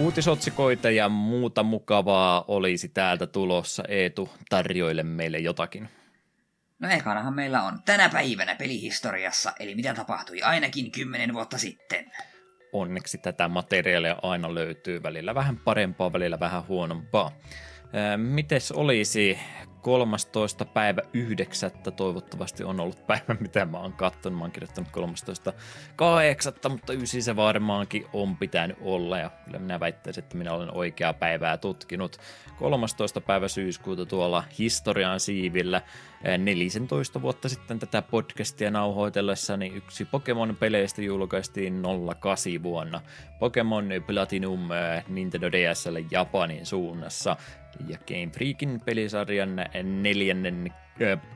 Uutisotsikoita ja muuta mukavaa olisi täältä tulossa. Eetu, tarjoile meille jotakin. No ekanahan meillä on tänä päivänä pelihistoriassa, eli mitä tapahtui ainakin kymmenen vuotta sitten. Onneksi tätä materiaalia aina löytyy, välillä vähän parempaa, välillä vähän huonompaa. Mites olisi 13. päivä 9. toivottavasti on ollut päivä, (laughs) mitä mä oon katsonut. Mä oon kirjoittanut 13. 8. mutta 9 se varmaankin on pitänyt olla ja kyllä minä väittäisin, että minä olen oikeaa päivää tutkinut. 13. päivä syyskuuta tuolla historian siivillä 14 vuotta sitten tätä podcastia nauhoitellessa, niin yksi Pokemon-peleistä julkaistiin 08 vuonna. Pokemon Platinum Nintendo DSL Japanin suunnassa ja Game Freakin pelisarjan neljännen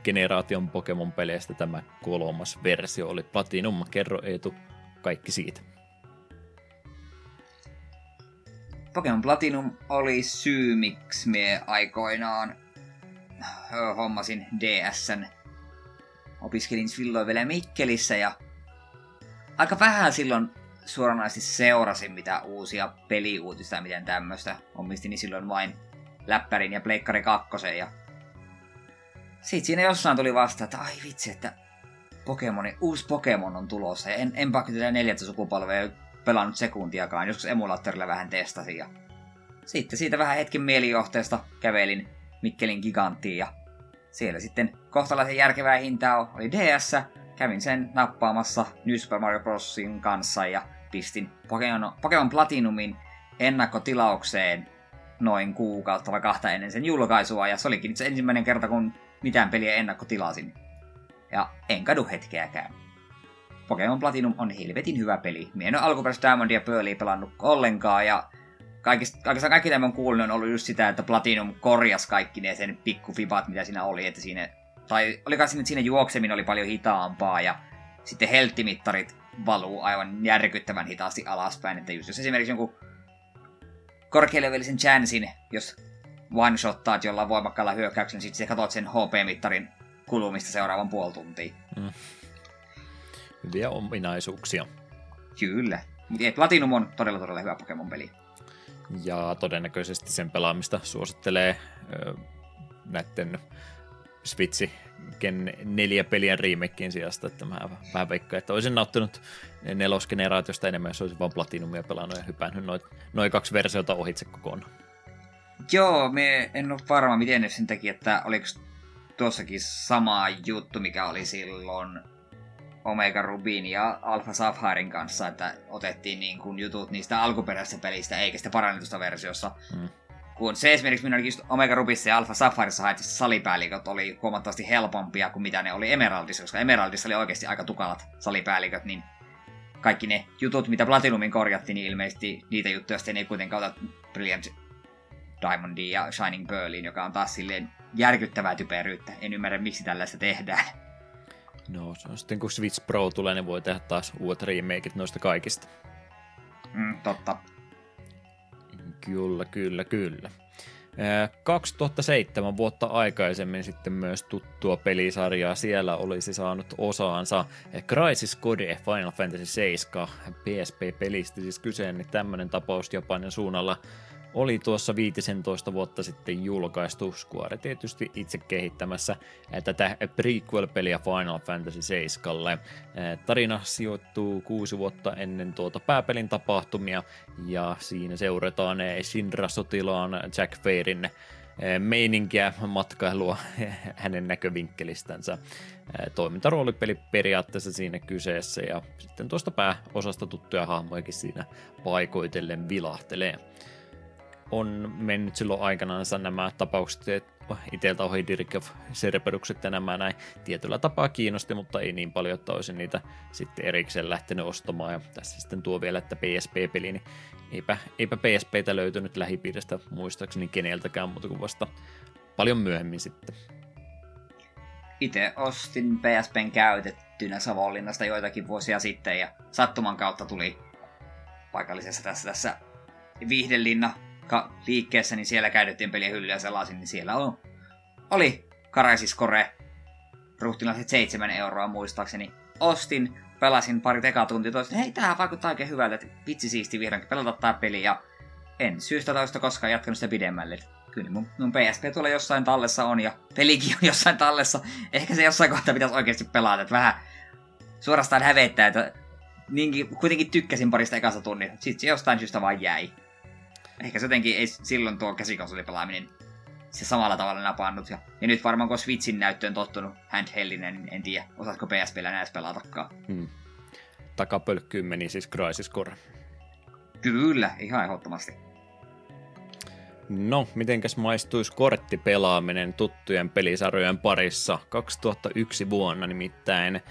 generaation Pokemon-peleistä tämä kolmas versio oli Platinum. Kerro Eetu kaikki siitä. Pokemon Platinum oli syy, miksi me aikoinaan hommasin DSn. Opiskelin silloin vielä Mikkelissä ja aika vähän silloin suoranaisesti seurasin mitä uusia peliuutista ja miten tämmöistä. Omistin niin silloin vain läppärin ja pleikkari kakkosen ja sitten siinä jossain tuli vasta, että ai vitsi, että Pokemoni, uusi Pokemon on tulossa. Ja en, enpä kyllä neljättä sukupolvea pelannut sekuntiakaan. Joskus emulaattorilla vähän testasin. Ja sitten siitä vähän hetken mielijohteesta kävelin Mikkelin giganttiin ja siellä sitten kohtalaisen järkevää hintaa oli DS. Kävin sen nappaamassa New Super Mario Brosin kanssa ja pistin Pokemon, Pokemon Platinumin ennakkotilaukseen noin kuukautta vai kahta ennen sen julkaisua. Ja se olikin itse ensimmäinen kerta, kun mitään peliä ennakkotilasin. Ja en kadu hetkeäkään. Pokemon Platinum on helvetin hyvä peli. Mie en ole alkuperäistä Diamond ja Pearlia pelannut ollenkaan, ja kaikista, kaikista kaikki tämän kuullut on ollut just sitä, että Platinum korjas kaikki ne sen pikkufibat, mitä siinä oli, että siinä, tai olikaan siinä, että siinä juokseminen oli paljon hitaampaa, ja sitten helttimittarit valuu aivan järkyttävän hitaasti alaspäin, että just jos esimerkiksi jonkun korkealevelisen chancein, jos one-shottaat jollain voimakkaalla hyökkäyksellä, niin sitten katsot sen HP-mittarin kulumista seuraavan puoli tuntia. Mm. Hyviä ominaisuuksia. Kyllä. Mutta Platinum on todella todella hyvä Pokemon-peli. Ja todennäköisesti sen pelaamista suosittelee ö, näiden Switchi Ken neljä pelien remakein sijasta, että mä vähän veikkaan, että olisin nauttinut nelosgeneraatiosta enemmän, jos olisin vaan Platinumia pelannut ja hypännyt noin noi kaksi versiota ohitse kokonaan. Joo, me en ole varma, miten ne sen teki, että oliko tuossakin sama juttu, mikä oli silloin Omega Rubin ja Alpha Sapphirein kanssa, että otettiin niin kuin jutut niistä alkuperäisistä pelistä, eikä sitä parannetusta versiossa. Mm. Kun se esimerkiksi minun Omega Rubissa ja Alpha Sapphireissa haettiin salipäälliköt oli huomattavasti helpompia kuin mitä ne oli Emeraldissa, koska Emeraldissa oli oikeasti aika tukalat salipäälliköt, niin kaikki ne jutut, mitä Platinumin korjattiin, niin ilmeisesti niitä juttuja sitten ei kuitenkaan ota Brilliant Diamondiin ja Shining Pearliin, joka on taas silleen järkyttävää typeryyttä. En ymmärrä, miksi tällaista tehdään. No, se on sitten kun Switch Pro tulee, niin voi tehdä taas uudet remakeit noista kaikista. Mm, totta. Kyllä, kyllä, kyllä. 2007 vuotta aikaisemmin sitten myös tuttua pelisarjaa siellä olisi saanut osaansa. Crisis Core Final Fantasy 7 PSP-pelistä siis kyseinen, niin tämmöinen tapaus Japanin suunnalla oli tuossa 15 vuotta sitten julkaistu Square tietysti itse kehittämässä tätä prequel-peliä Final Fantasy 7. Tarina sijoittuu kuusi vuotta ennen tuota pääpelin tapahtumia ja siinä seurataan Shinra-sotilaan Jack Fairin meininkiä, matkailua (laughs) hänen näkövinkkelistänsä. Toimintaroolipeli periaatteessa siinä kyseessä ja sitten tuosta pääosasta tuttuja hahmojakin siinä paikoitellen vilahtelee on mennyt silloin aikanaan nämä tapaukset, itseltä ohi Dirk of Cerberukset ja nämä näin tietyllä tapaa kiinnosti, mutta ei niin paljon, että olisin niitä sitten erikseen lähtenyt ostamaan. Ja tässä sitten tuo vielä, että PSP-peli, niin eipä, eipä PSPtä löytynyt lähipiiristä muistaakseni keneltäkään muuta kuin vasta paljon myöhemmin sitten. Itse ostin PSPn käytettynä Savonlinnasta joitakin vuosia sitten ja sattuman kautta tuli paikallisessa tässä, tässä Viihdelinna ka- liikkeessä, niin siellä käytettiin pelien hyllyä sellaisin, niin siellä on, oli Karasis Core ruhtinaiset 7 euroa muistaakseni. Ostin, pelasin pari tekatuntia, toisin, hei, tämähän vaikuttaa oikein hyvältä, että vitsi siisti vihdoinkin pelata tää peli, ja en syystä toista koskaan jatkanut sitä pidemmälle. Kyllä mun, mun PSP tuolla jossain tallessa on, ja pelikin on jossain tallessa. Ehkä se jossain kohtaa pitäisi oikeasti pelata, että vähän suorastaan hävettää, että niinkin, kuitenkin tykkäsin parista ekasta tunnista, sitten se jostain syystä vaan jäi ehkä se jotenkin ei silloin tuo käsikonsolipelaaminen se samalla tavalla napannut. Ja, ja nyt varmaan kun Switchin näyttöön tottunut handheldinen, niin en tiedä, osaatko PSPllä näistä pelatakaan. Hmm. Takapölkkyyn meni siis Crisis Core. Kyllä, ihan ehdottomasti. No, mitenkäs maistuisi korttipelaaminen tuttujen pelisarjojen parissa 2001 vuonna nimittäin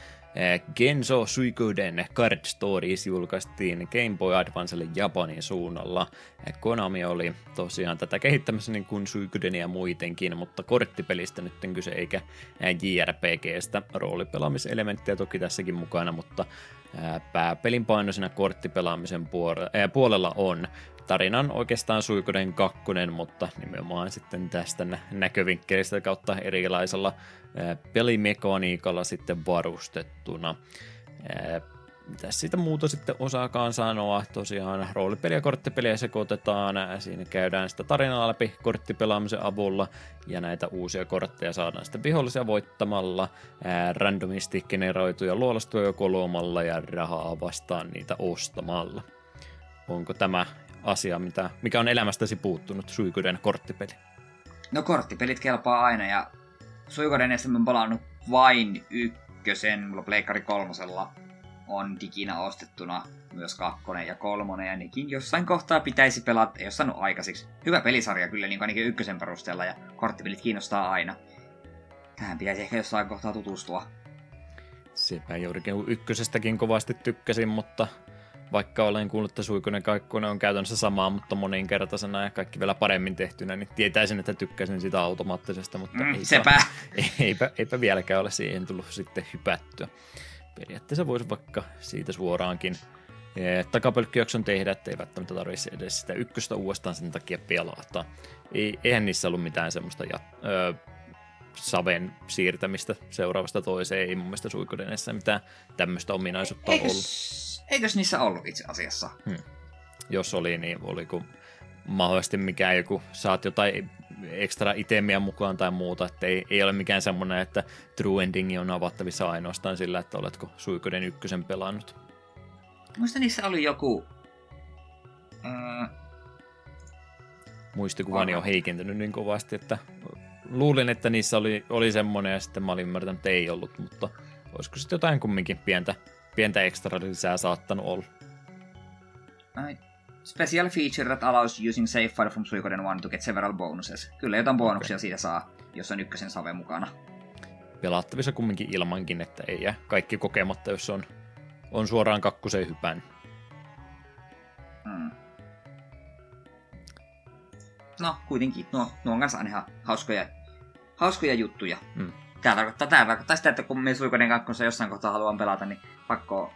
Genso Suikoden Card Stories julkaistiin Game Boy Advancelle Japanin suunnalla. Eh, Konami oli tosiaan tätä kehittämässä niin kuin Suikoden ja muitenkin, mutta korttipelistä nyt kyse eikä eh, JRPGstä roolipelaamiselementtiä toki tässäkin mukana, mutta pääpelin painoisena korttipelaamisen puolella on. Tarinan oikeastaan Suikoden kakkonen, mutta nimenomaan sitten tästä näkövinkkelistä kautta erilaisella pelimekaniikalla sitten varustettuna. Mitä siitä muuta sitten osaakaan sanoa? Tosiaan roolipeliä ja korttipeliä sekoitetaan. Siinä käydään sitä tarinaa läpi korttipelaamisen avulla ja näitä uusia kortteja saadaan sitten vihollisia voittamalla, ää, randomisti generoituja luolastuja kolomalla ja rahaa vastaan niitä ostamalla. Onko tämä asia, mitä, mikä on elämästäsi puuttunut, Suikoden korttipeli? No korttipelit kelpaa aina ja Suikoden mä palannut vain ykkösen, mulla Pleikkari kolmosella on diginä ostettuna myös kakkonen ja kolmonen, ja nekin jossain kohtaa pitäisi pelata, ei ole saanut aikaisiksi. Hyvä pelisarja kyllä niin ainakin ykkösen perusteella, ja korttipelit kiinnostaa aina. Tähän pitäisi ehkä jossain kohtaa tutustua. Sepä juurikin ykkösestäkin kovasti tykkäsin, mutta vaikka olen kuullut, että Suikonen Kaikkonen on käytännössä samaa, mutta moninkertaisena ja kaikki vielä paremmin tehtynä, niin tietäisin, että tykkäsin sitä automaattisesta, mutta mm, eipä, sepä. (laughs) Eipä, eipä vieläkään ole siihen tullut sitten hypättyä periaatteessa voisi vaikka siitä suoraankin eh, takapölkkijakson tehdä, että ei välttämättä tarvitse edes sitä ykköstä uudestaan sen takia pelata. Ei, eihän niissä ollut mitään semmoista ja, ö, saven siirtämistä seuraavasta toiseen, ei mun mielestä suikodenessa mitään tämmöistä ominaisuutta eikös, ollut. Eikös niissä ollut itse asiassa? Hmm. Jos oli, niin oliko mahdollisesti mikään joku, saat jotain ekstra itemiä mukaan tai muuta, että ei, ei ole mikään semmoinen, että True Ending on avattavissa ainoastaan sillä, että oletko Suikoden ykkösen pelannut. Muista niissä oli joku... Uh... Muistikuvani on heikentynyt niin kovasti, että luulin, että niissä oli, oli semmoinen ja sitten mä olin ymmärtänyt, että ei ollut, mutta olisiko sitten jotain kumminkin pientä, pientä ekstra lisää saattanut olla. Ai, Special feature that allows using save file from Suikoden 1 to get several bonuses. Kyllä jotain bonuksia okay. siitä saa, jos on ykkösen save mukana. Pelattavissa kumminkin ilmankin, että ei jää kaikki kokematta, jos on, on suoraan kakkoseen hypään. Hmm. No, kuitenkin. Nuo, nuo on kanssa ihan hauskoja, hauskoja juttuja. Hmm. Tämä tarkoittaa, tämä tarkoittaa sitä, että kun me Suikoden kakkosen jossain kohtaa haluan pelata, niin pakko...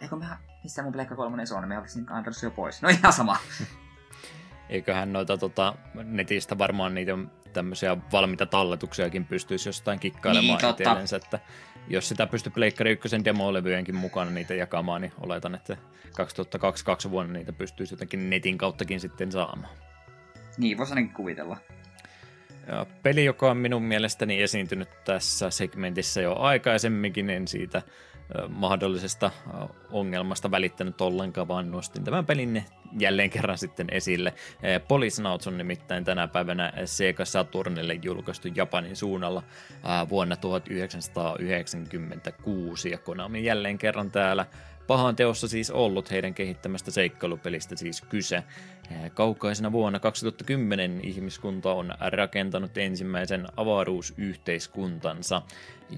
Eikö me missä mun Pleikka 3 on, me olisin antanut jo pois. No ihan sama. (laughs) Eiköhän noita tota, netistä varmaan niitä tämmöisiä valmiita talletuksiakin pystyisi jostain kikkailemaan niin, itsellensä, että jos sitä pystyy Pleikkari 1 demolevyjenkin mukana niitä jakamaan, niin oletan, että 2022 vuonna niitä pystyisi jotenkin netin kauttakin sitten saamaan. Niin, voisi ainakin kuvitella. Ja peli, joka on minun mielestäni esiintynyt tässä segmentissä jo aikaisemminkin, en siitä mahdollisesta ongelmasta välittänyt ollenkaan, vaan nostin tämän pelin jälleen kerran sitten esille. Policenauts on nimittäin tänä päivänä Sega Saturnille julkaistu Japanin suunnalla vuonna 1996, ja Konami jälleen kerran täällä pahan teossa siis ollut heidän kehittämästä seikkailupelistä siis kyse. Kaukaisena vuonna 2010 ihmiskunta on rakentanut ensimmäisen avaruusyhteiskuntansa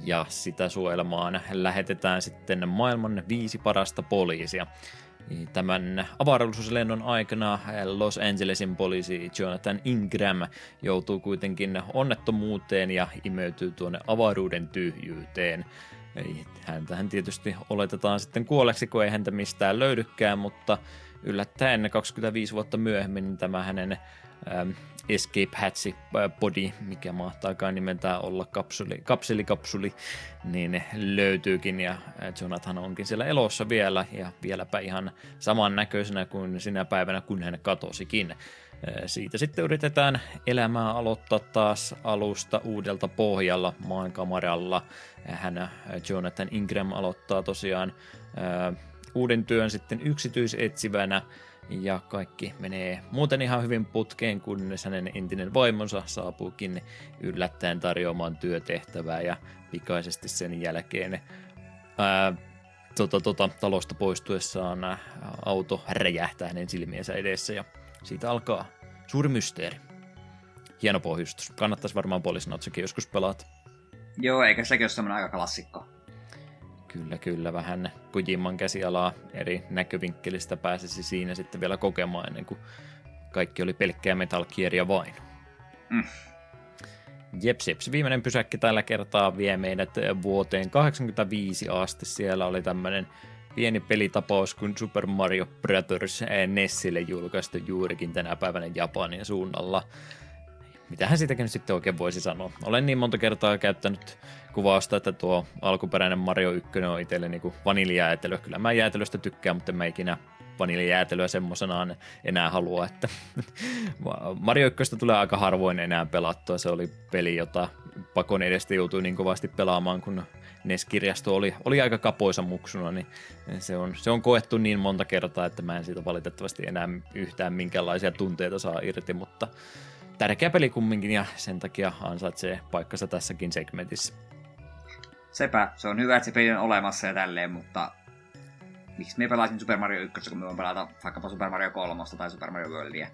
ja sitä suojelemaan lähetetään sitten maailman viisi parasta poliisia. Tämän avaruuslennon aikana Los Angelesin poliisi Jonathan Ingram joutuu kuitenkin onnettomuuteen ja imeytyy tuonne avaruuden tyhjyyteen. Häntähän tietysti oletetaan sitten kuolleksi, kun ei häntä mistään löydykään, mutta yllättäen 25 vuotta myöhemmin niin tämä hänen ähm, Escape Hatsi äh, body, mikä mahtaakaan nimeltään olla kapsuli, kapselikapsuli, niin löytyykin ja äh, Jonathan onkin siellä elossa vielä ja vieläpä ihan samannäköisenä kuin sinä päivänä, kun hän katosikin. Siitä sitten yritetään elämää aloittaa taas alusta uudelta pohjalla maankamaralla. Hän, Jonathan Ingram, aloittaa tosiaan uuden työn sitten yksityisetsivänä ja kaikki menee muuten ihan hyvin putkeen, kunnes hänen entinen vaimonsa saapuukin yllättäen tarjoamaan työtehtävää ja pikaisesti sen jälkeen ää, tota, tota, talosta poistuessaan auto räjähtää hänen silmiensä edessä ja siitä alkaa suuri mysteeri. Hieno pohjustus. Kannattaisi varmaan Poliisnautsakin joskus pelata. Joo, eikä sekin ole semmoinen aika klassikko. Kyllä, kyllä. Vähän Kojiman käsialaa eri näkövinkkelistä pääsisi siinä sitten vielä kokemaan ennen kuin kaikki oli pelkkää Metal Gearia vain. Mm. Jeps, jeps. Viimeinen pysäkki tällä kertaa vie meidät vuoteen 85 asti. Siellä oli tämmöinen pieni pelitapaus, kun Super Mario Brothers Nessille julkaistu juurikin tänä päivänä Japanin suunnalla. Mitähän siitäkin nyt sitten oikein voisi sanoa. Olen niin monta kertaa käyttänyt kuvausta, että tuo alkuperäinen Mario 1 on itselle niin vaniljäätelö. Kyllä mä jäätelöstä tykkään, mutta mä ikinä vaniljäätelöä semmoisenaan enää halua, että (laughs) Mario 1 tulee aika harvoin enää pelattua. Se oli peli, jota pakon edestä joutui niin kovasti pelaamaan, kun NES-kirjasto oli, oli aika kapoisa muksuna, niin se on, se on koettu niin monta kertaa, että mä en siitä valitettavasti enää yhtään minkäänlaisia tunteita saa irti, mutta tärkeä peli kumminkin ja sen takia ansaitsee paikkansa tässäkin segmentissä. Sepä, se on hyvä, että se peli on olemassa ja tälleen, mutta miksi me pelaisin Super Mario 1, kun me voin pelata vaikkapa Super Mario 3 tai Super Mario Worldia.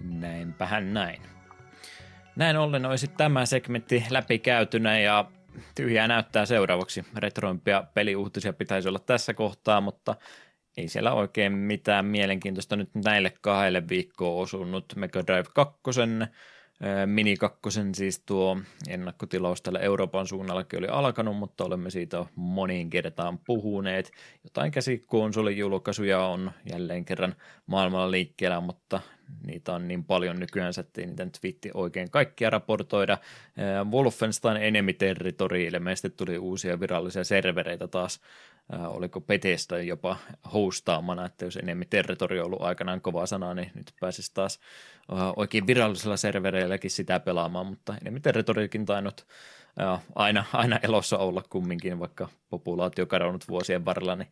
Näinpähän näin. Näin ollen olisi tämä segmentti läpikäytynä ja tyhjää näyttää seuraavaksi. Retroimpia peliuutisia pitäisi olla tässä kohtaa, mutta ei siellä oikein mitään mielenkiintoista nyt näille kahdelle viikkoon osunut. Mega Drive 2, Mini 2, siis tuo ennakkotilaus tällä Euroopan suunnallakin oli alkanut, mutta olemme siitä moniin kertaan puhuneet. Jotain käsikonsoli-julkaisuja on jälleen kerran maailmalla liikkeellä, mutta niitä on niin paljon nykyään, että ei niitä nyt viitti oikein kaikkia raportoida. Wolfenstein Enemy Territory ilmeisesti tuli uusia virallisia servereitä taas, oliko Bethesda jopa hostaamana, että jos Enemy Territory on ollut aikanaan kova sana, niin nyt pääsisi taas oikein virallisella servereilläkin sitä pelaamaan, mutta Enemy Territorykin tainnut aina, aina elossa olla kumminkin, vaikka populaatio kadonnut vuosien varrella, niin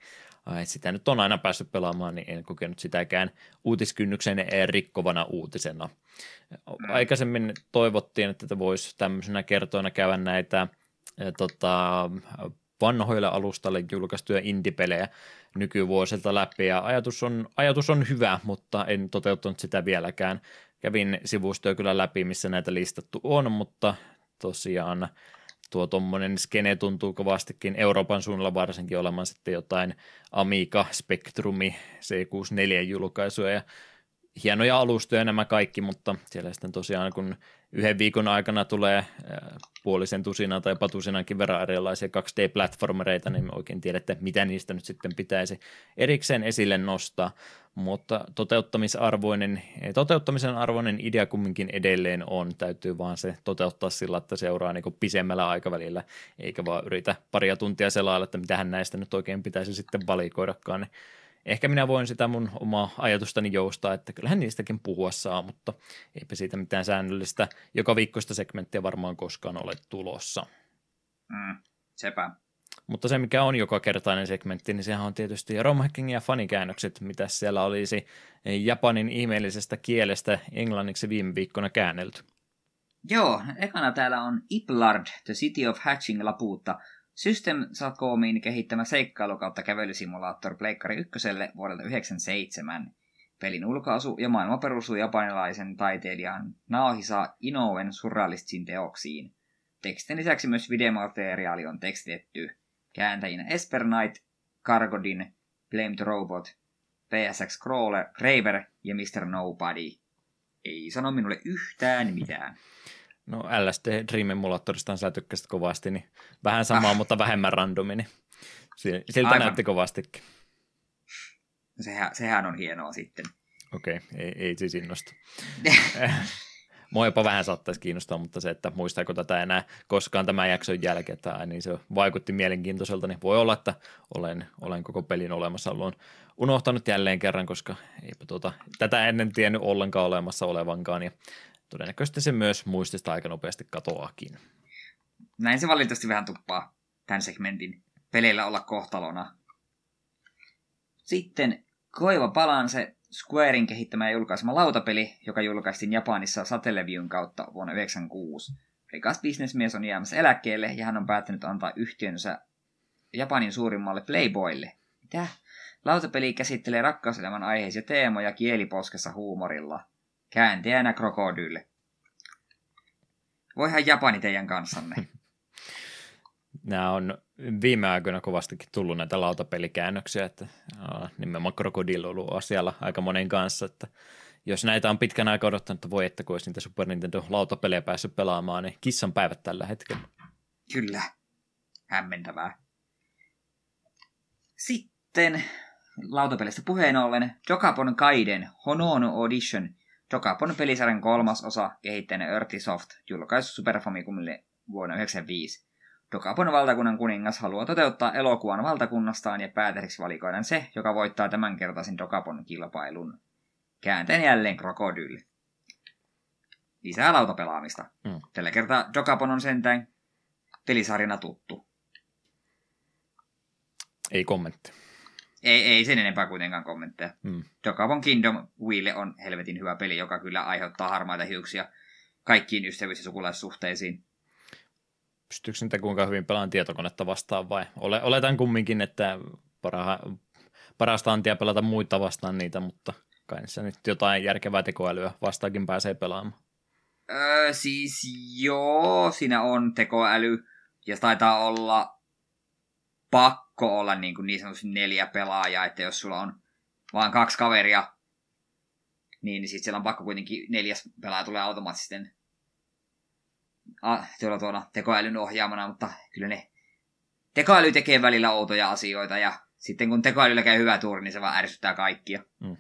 sitä nyt on aina päässyt pelaamaan, niin en kokenut sitäkään uutiskynnyksen rikkovana uutisena. Mm. Aikaisemmin toivottiin, että voisi tämmöisenä kertoina käydä näitä tota, vanhoille alustalle julkaistuja indie-pelejä nykyvuosilta läpi, ja ajatus on, ajatus on hyvä, mutta en toteuttanut sitä vieläkään. Kävin sivustoja kyllä läpi, missä näitä listattu on, mutta tosiaan tuo tuommoinen skene tuntuu kovastikin Euroopan suunnalla varsinkin olemaan sitten jotain Amiga, Spectrumi, C64 julkaisuja ja hienoja alustoja nämä kaikki, mutta siellä sitten tosiaan kun yhden viikon aikana tulee puolisen tusinan tai patusinankin verran erilaisia 2D-platformereita, niin me oikein tiedätte, mitä niistä nyt sitten pitäisi erikseen esille nostaa, mutta toteuttamisarvoinen, toteuttamisen arvoinen idea kumminkin edelleen on, täytyy vaan se toteuttaa sillä, että seuraa niin pisemmällä aikavälillä, eikä vaan yritä paria tuntia selailla, että mitähän näistä nyt oikein pitäisi sitten valikoidakaan, niin ehkä minä voin sitä mun omaa ajatustani joustaa, että kyllähän niistäkin puhua saa, mutta eipä siitä mitään säännöllistä joka viikkoista segmenttiä varmaan koskaan ole tulossa. Mm, sepä. Mutta se, mikä on joka kertainen segmentti, niin sehän on tietysti romhacking ja fanikäännökset, mitä siellä olisi japanin ihmeellisestä kielestä englanniksi viime viikkona käännelty. Joo, ekana täällä on Iplard, The City of Hatching Lapuutta, System Sacomin kehittämä seikkailu kautta kävelysimulaattor Pleikkari 1 vuodelta 1997. Pelin ulkoasu ja maailma perustuu japanilaisen taiteilijan Naohisa Inouen surrealistisiin teoksiin. Tekstin lisäksi myös videomateriaali on tekstitetty. Kääntäjinä Esper Knight, Cargodin, Blamed Robot, PSX Crawler, Raver ja Mr. Nobody. Ei sano minulle yhtään mitään. No LSD Dream Emulatorista sä tykkäsit kovasti, niin vähän samaa, ah. mutta vähemmän randomi, niin siltä Aivan. näytti kovastikin. Sehän, sehän on hienoa sitten. Okei, okay, ei, ei siis innosta. (laughs) Mua jopa vähän saattaisi kiinnostaa, mutta se, että muistaako tätä enää koskaan tämän jakson jälkeen, tai niin se vaikutti mielenkiintoiselta, niin voi olla, että olen, olen koko pelin olemassaolon unohtanut jälleen kerran, koska eipä tuota, tätä ennen tiennyt ollenkaan olemassa olevankaan, ja todennäköisesti se myös muistista aika nopeasti katoakin. Näin se valitettavasti vähän tuppaa tämän segmentin peleillä olla kohtalona. Sitten Koiva Palanse, Squarein kehittämä ja julkaisema lautapeli, joka julkaistiin Japanissa Satellevion kautta vuonna 1996. Rikas bisnesmies on jäämässä eläkkeelle ja hän on päättänyt antaa yhtiönsä Japanin suurimmalle Playboylle. Mitä? Lautapeli käsittelee rakkauselämän aiheisia teemoja kieliposkessa huumorilla – Käänteänä krokodylle. Voihan Japani teidän kanssanne. (laughs) Nämä on viime aikoina kovastikin tullut näitä lautapelikäännöksiä, että nimenomaan krokodillo on ollut asialla aika monen kanssa, että jos näitä on pitkän aikaa odottanut, että voi että kun olisi niitä Super Nintendo lautapelejä päässyt pelaamaan, niin kissan päivät tällä hetkellä. Kyllä, hämmentävää. Sitten sitten lautapelistä puheen ollen Jokapon Kaiden Honono Audition, Jokapon pelisarjan kolmas osa kehittäjänä Earthysoft, julkaisu Super Famicomille vuonna 1995. Dokapon valtakunnan kuningas haluaa toteuttaa elokuvan valtakunnastaan ja päätähdeksi valikoidaan se, joka voittaa tämänkertaisen Dokapon kilpailun. Käänteen jälleen krokodyl. Lisää lautapelaamista. Mm. Tällä kertaa Dokapon on sentään pelisarjana tuttu. Ei kommentti. Ei, ei sen enempää kuitenkaan kommentteja. Mm. Dokapon Kingdom Wheel on helvetin hyvä peli, joka kyllä aiheuttaa harmaita hiuksia kaikkiin ystävyys- ja sukulaissuhteisiin pystyykö niitä kuinka hyvin pelaan tietokonetta vastaan vai ole, oletan kumminkin, että paraha, parasta antia pelata muita vastaan niitä, mutta kai se nyt jotain järkevää tekoälyä vastaakin pääsee pelaamaan. Öö, siis joo, siinä on tekoäly ja taitaa olla pakko olla niin, kuin niin sanotusti neljä pelaajaa, että jos sulla on vain kaksi kaveria, niin, niin sitten siellä on pakko kuitenkin neljäs pelaaja tulee automaattisesti tuolla tuolla tekoälyn ohjaamana, mutta kyllä ne tekoäly tekee välillä outoja asioita ja sitten kun tekoälyllä käy hyvä tuuri, niin se vaan ärsyttää kaikkia. Mm.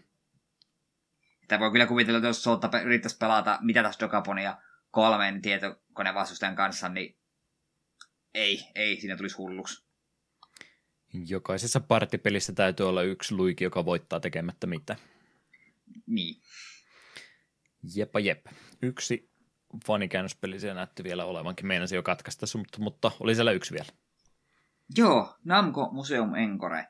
Että voi kyllä kuvitella, että jos Soutta yrittäisi pelata mitä tässä Dokaponia kolmen tietokonevastustajan kanssa, niin ei, ei, siinä tulisi hulluksi. Jokaisessa partipelissä täytyy olla yksi luiki, joka voittaa tekemättä mitä. Niin. Jepa jep. Yksi fanikäännöspeli siellä näytti vielä olevankin. Meinasi jo katkaista, mutta, mutta oli siellä yksi vielä. Joo, Namco Museum Encore.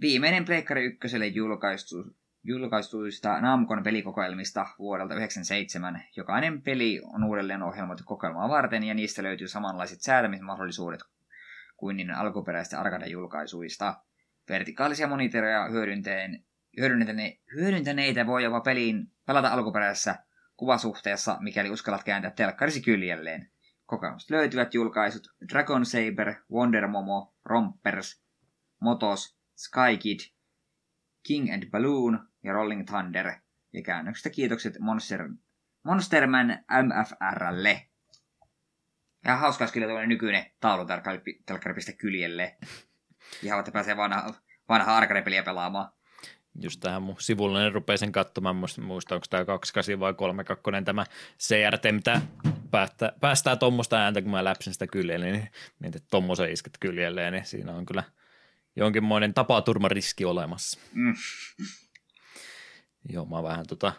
Viimeinen Pleikkari ykköselle julkaistu, julkaistuista Namcon pelikokoelmista vuodelta 1997. Jokainen peli on uudelleen ohjelmoitu kokoelmaa varten ja niistä löytyy samanlaiset säätämismahdollisuudet kuin niiden alkuperäistä arcade-julkaisuista. Vertikaalisia monitoreja hyödyntäen, hyödyntäneitä voi jopa peliin pelata alkuperäisessä kuvasuhteessa, mikäli uskallat kääntää telkkarisi kyljelleen. Kokemukset löytyvät julkaisut Dragon Saber, Wonder Momo, Rompers, Motos, Sky Kid, King and Balloon ja Rolling Thunder. Ja käännöksestä kiitokset Monster, Monsterman MFRlle. Ja hauska kyllä tuollainen nykyinen taulutelkkari pistä kyljelle. Ihan että pääsee vanha, vanha arcade-peliä pelaamaan just tähän mun sivulle niin rupesin sen katsomaan, muista onko tämä 28 vai 32 tämä CRT, mitä päättää, päästää tuommoista ääntä, kun mä läpsin sitä kyljelle, niin, niin tuommoisen isket kyljelle, niin siinä on kyllä jonkinmoinen tapaturmariski olemassa. Mm. Joo, mä vähän tota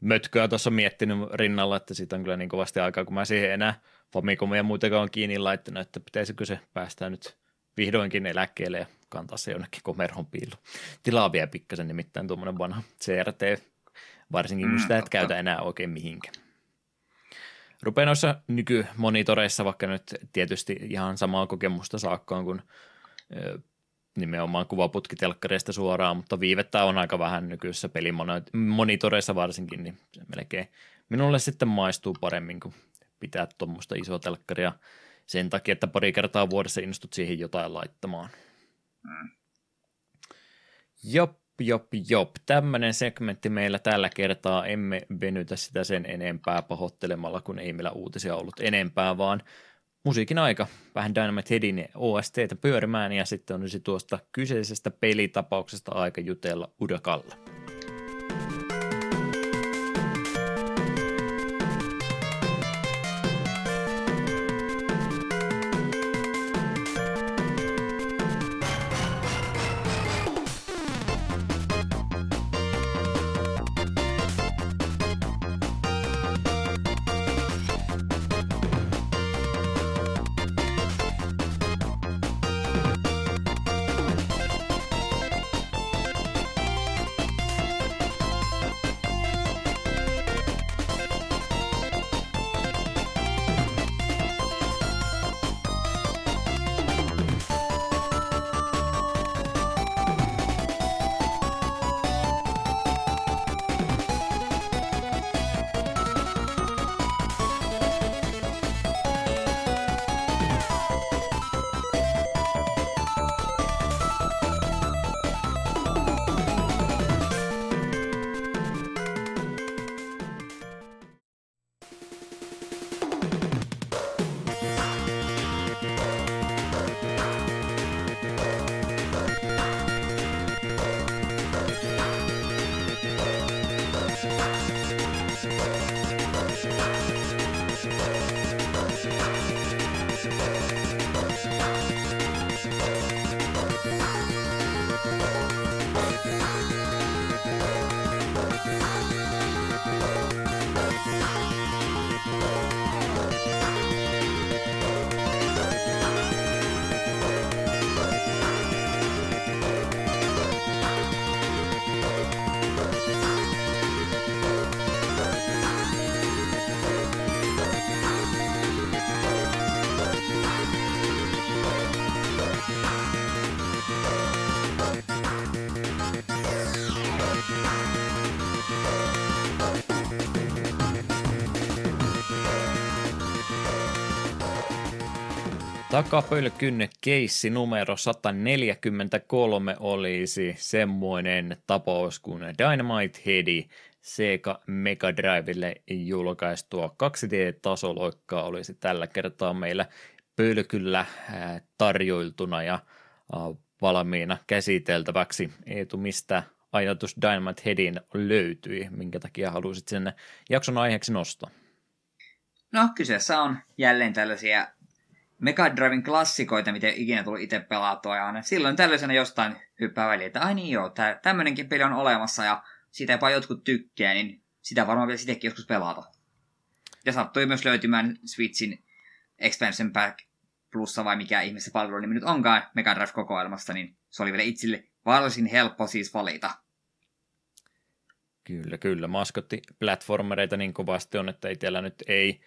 mötköä tuossa miettinyt rinnalla, että siitä on kyllä niin kovasti aikaa, kun mä siihen enää Famicomia muutenkaan kiinni laittanut, että pitäisikö se päästää nyt vihdoinkin eläkkeelle ja kantaa se jonnekin komerhon piilu. Tilaa vielä pikkasen nimittäin tuommoinen vanha CRT, varsinkin kun mm, sitä et käytä enää oikein mihinkään. Rupeaa noissa nykymonitoreissa, vaikka nyt tietysti ihan samaa kokemusta saakkaan kuin nimenomaan kuvaputkitelkkareista suoraan, mutta viivettä on aika vähän nykyisissä pelimonitoreissa varsinkin, niin se melkein minulle sitten maistuu paremmin kuin pitää tuommoista isoa telkkaria sen takia, että pari kertaa vuodessa innostut siihen jotain laittamaan. Mm. Jop, jop, jop. Tämmöinen segmentti meillä tällä kertaa. Emme venytä sitä sen enempää pahoittelemalla, kun ei meillä uutisia ollut enempää, vaan musiikin aika. Vähän Dynamite Headin OSTtä pyörimään ja sitten olisi tuosta kyseisestä pelitapauksesta aika jutella Udakalla. Takapölkyn keissi numero 143 olisi semmoinen tapaus, kun Dynamite Headi Sega Mega Drivelle julkaistua 2D-tasoloikkaa olisi tällä kertaa meillä pölkyllä tarjoiltuna ja valmiina käsiteltäväksi. Eetu, mistä ajatus Dynamite Headin löytyi, minkä takia halusit sen jakson aiheeksi nostaa? No, kyseessä on jälleen tällaisia Mega Driven klassikoita, mitä ikinä tullut itse pelattua. Ja silloin tällaisena jostain hyppää väliin, että ai niin joo, tää, tämmönenkin peli on olemassa ja sitä jopa jotkut tykkää, niin sitä varmaan vielä sitäkin joskus pelata. Ja sattui myös löytymään Switchin Expansion Pack plussa vai mikä ihmeessä palvelu niin nyt onkaan Mega Drive-kokoelmasta, niin se oli vielä itselle varsin helppo siis valita. Kyllä, kyllä. Maskotti platformereita niin kovasti on, että itsellä nyt ei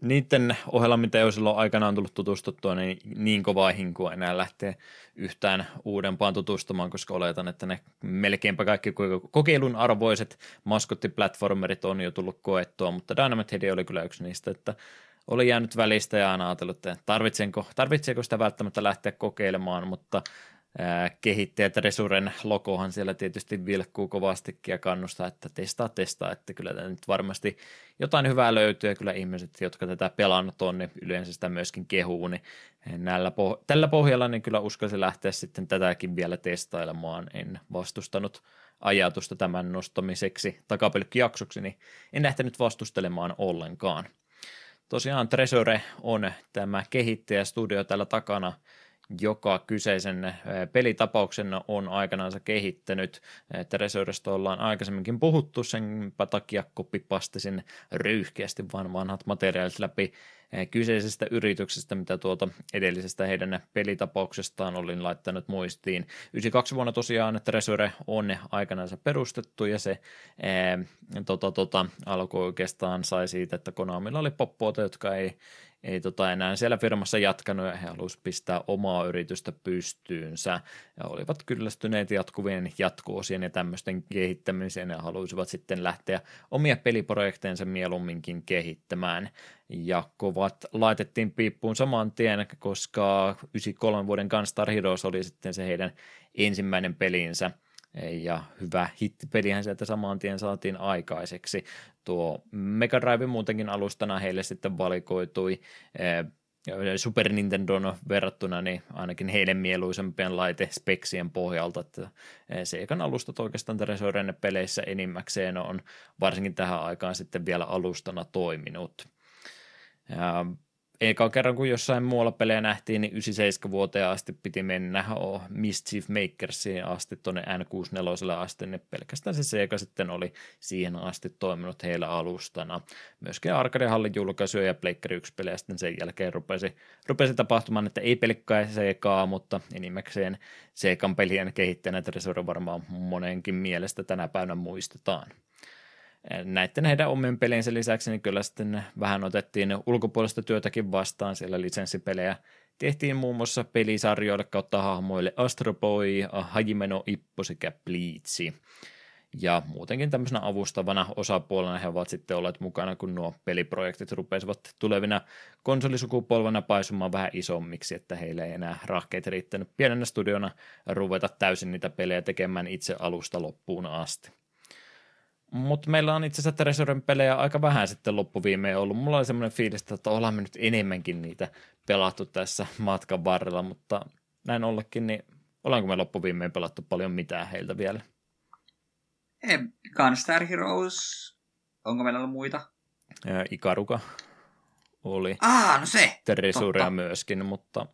niiden ohella, mitä jo silloin aikanaan tullut tutustuttua, niin niin kovaa hinkua enää lähtee yhtään uudempaan tutustumaan, koska oletan, että ne melkeinpä kaikki kokeilun arvoiset maskottiplatformerit on jo tullut koettua, mutta Dynamite Head oli kyllä yksi niistä, että oli jäänyt välistä ja aina ajatellut, että tarvitsenko, tarvitseeko sitä välttämättä lähteä kokeilemaan, mutta kehittäjät Resuren logohan siellä tietysti vilkkuu kovastikin ja kannustaa, että testaa, testaa, että kyllä tämä nyt varmasti jotain hyvää löytyy ja kyllä ihmiset, jotka tätä pelannut on, niin yleensä sitä myöskin kehuu, niin näillä poh- tällä pohjalla niin kyllä uskalsi lähteä sitten tätäkin vielä testailemaan, en vastustanut ajatusta tämän nostamiseksi takapelkkijaksoksi, niin en lähtenyt vastustelemaan ollenkaan. Tosiaan Tresore on tämä kehittäjästudio täällä takana – joka kyseisen pelitapauksen on aikanaan kehittänyt. Tresorista ollaan aikaisemminkin puhuttu, sen takia kopipastasin ryyhkeästi vaan vanhat materiaalit läpi kyseisestä yrityksestä, mitä tuota edellisestä heidän pelitapauksestaan olin laittanut muistiin. 92 vuonna tosiaan Tresore on aikanaan perustettu ja se ää, tota, tota, alkoi oikeastaan sai siitä, että Konamilla oli poppoota, jotka ei ei tota enää siellä firmassa jatkanut ja he halusivat pistää omaa yritystä pystyynsä ja olivat kyllästyneet jatkuvien jatkuosien ja tämmöisten kehittämiseen ja halusivat sitten lähteä omia peliprojekteensa mieluumminkin kehittämään ja kovat laitettiin piippuun saman tien, koska 93 vuoden Gunstar Heroes oli sitten se heidän ensimmäinen pelinsä – ja hyvä hittipelihän sieltä saman tien saatiin aikaiseksi. Tuo Mega Drive muutenkin alustana heille sitten valikoitui eh, Super Nintendon verrattuna niin ainakin heidän mieluisempien laite speksien pohjalta, että eh, Segan alustat oikeastaan Tresoren peleissä enimmäkseen on varsinkin tähän aikaan sitten vielä alustana toiminut. Ja eka kerran kun jossain muualla pelejä nähtiin, niin 97 vuoteen asti piti mennä oh, Mischief Makersiin asti tuonne N64 asti, niin pelkästään se Sega sitten oli siihen asti toiminut heillä alustana. Myöskin Arcade julkaisuja ja Pleikkari 1 pelejä sitten sen jälkeen rupesi, rupesi tapahtumaan, että ei pelkkää Segaa, mutta enimmäkseen Segan pelien kehittäjänä Tresor varmaan monenkin mielestä tänä päivänä muistetaan näiden heidän omien pelinsä lisäksi niin kyllä sitten vähän otettiin ulkopuolista työtäkin vastaan, siellä lisenssipelejä tehtiin muun muassa pelisarjoille kautta hahmoille Astro Boy, Hajimeno Ippo sekä Bleachi. Ja muutenkin tämmöisenä avustavana osapuolena he ovat sitten olleet mukana, kun nuo peliprojektit rupesivat tulevina konsolisukupolvena paisumaan vähän isommiksi, että heille ei enää rahkeet riittänyt pienenä studiona ruveta täysin niitä pelejä tekemään itse alusta loppuun asti. Mutta meillä on itse asiassa Treasuren pelejä aika vähän sitten loppuviimeen ollut. Mulla oli semmoinen fiilis, että ollaan me nyt enemmänkin niitä pelattu tässä matkan varrella, mutta näin ollekin, niin ollaanko me loppuviimeen pelattu paljon mitään heiltä vielä? Ei, Gunstar Heroes. Onko meillä ollut muita? Ja Ikaruka oli. Ah, no se! Treasurea myöskin, mutta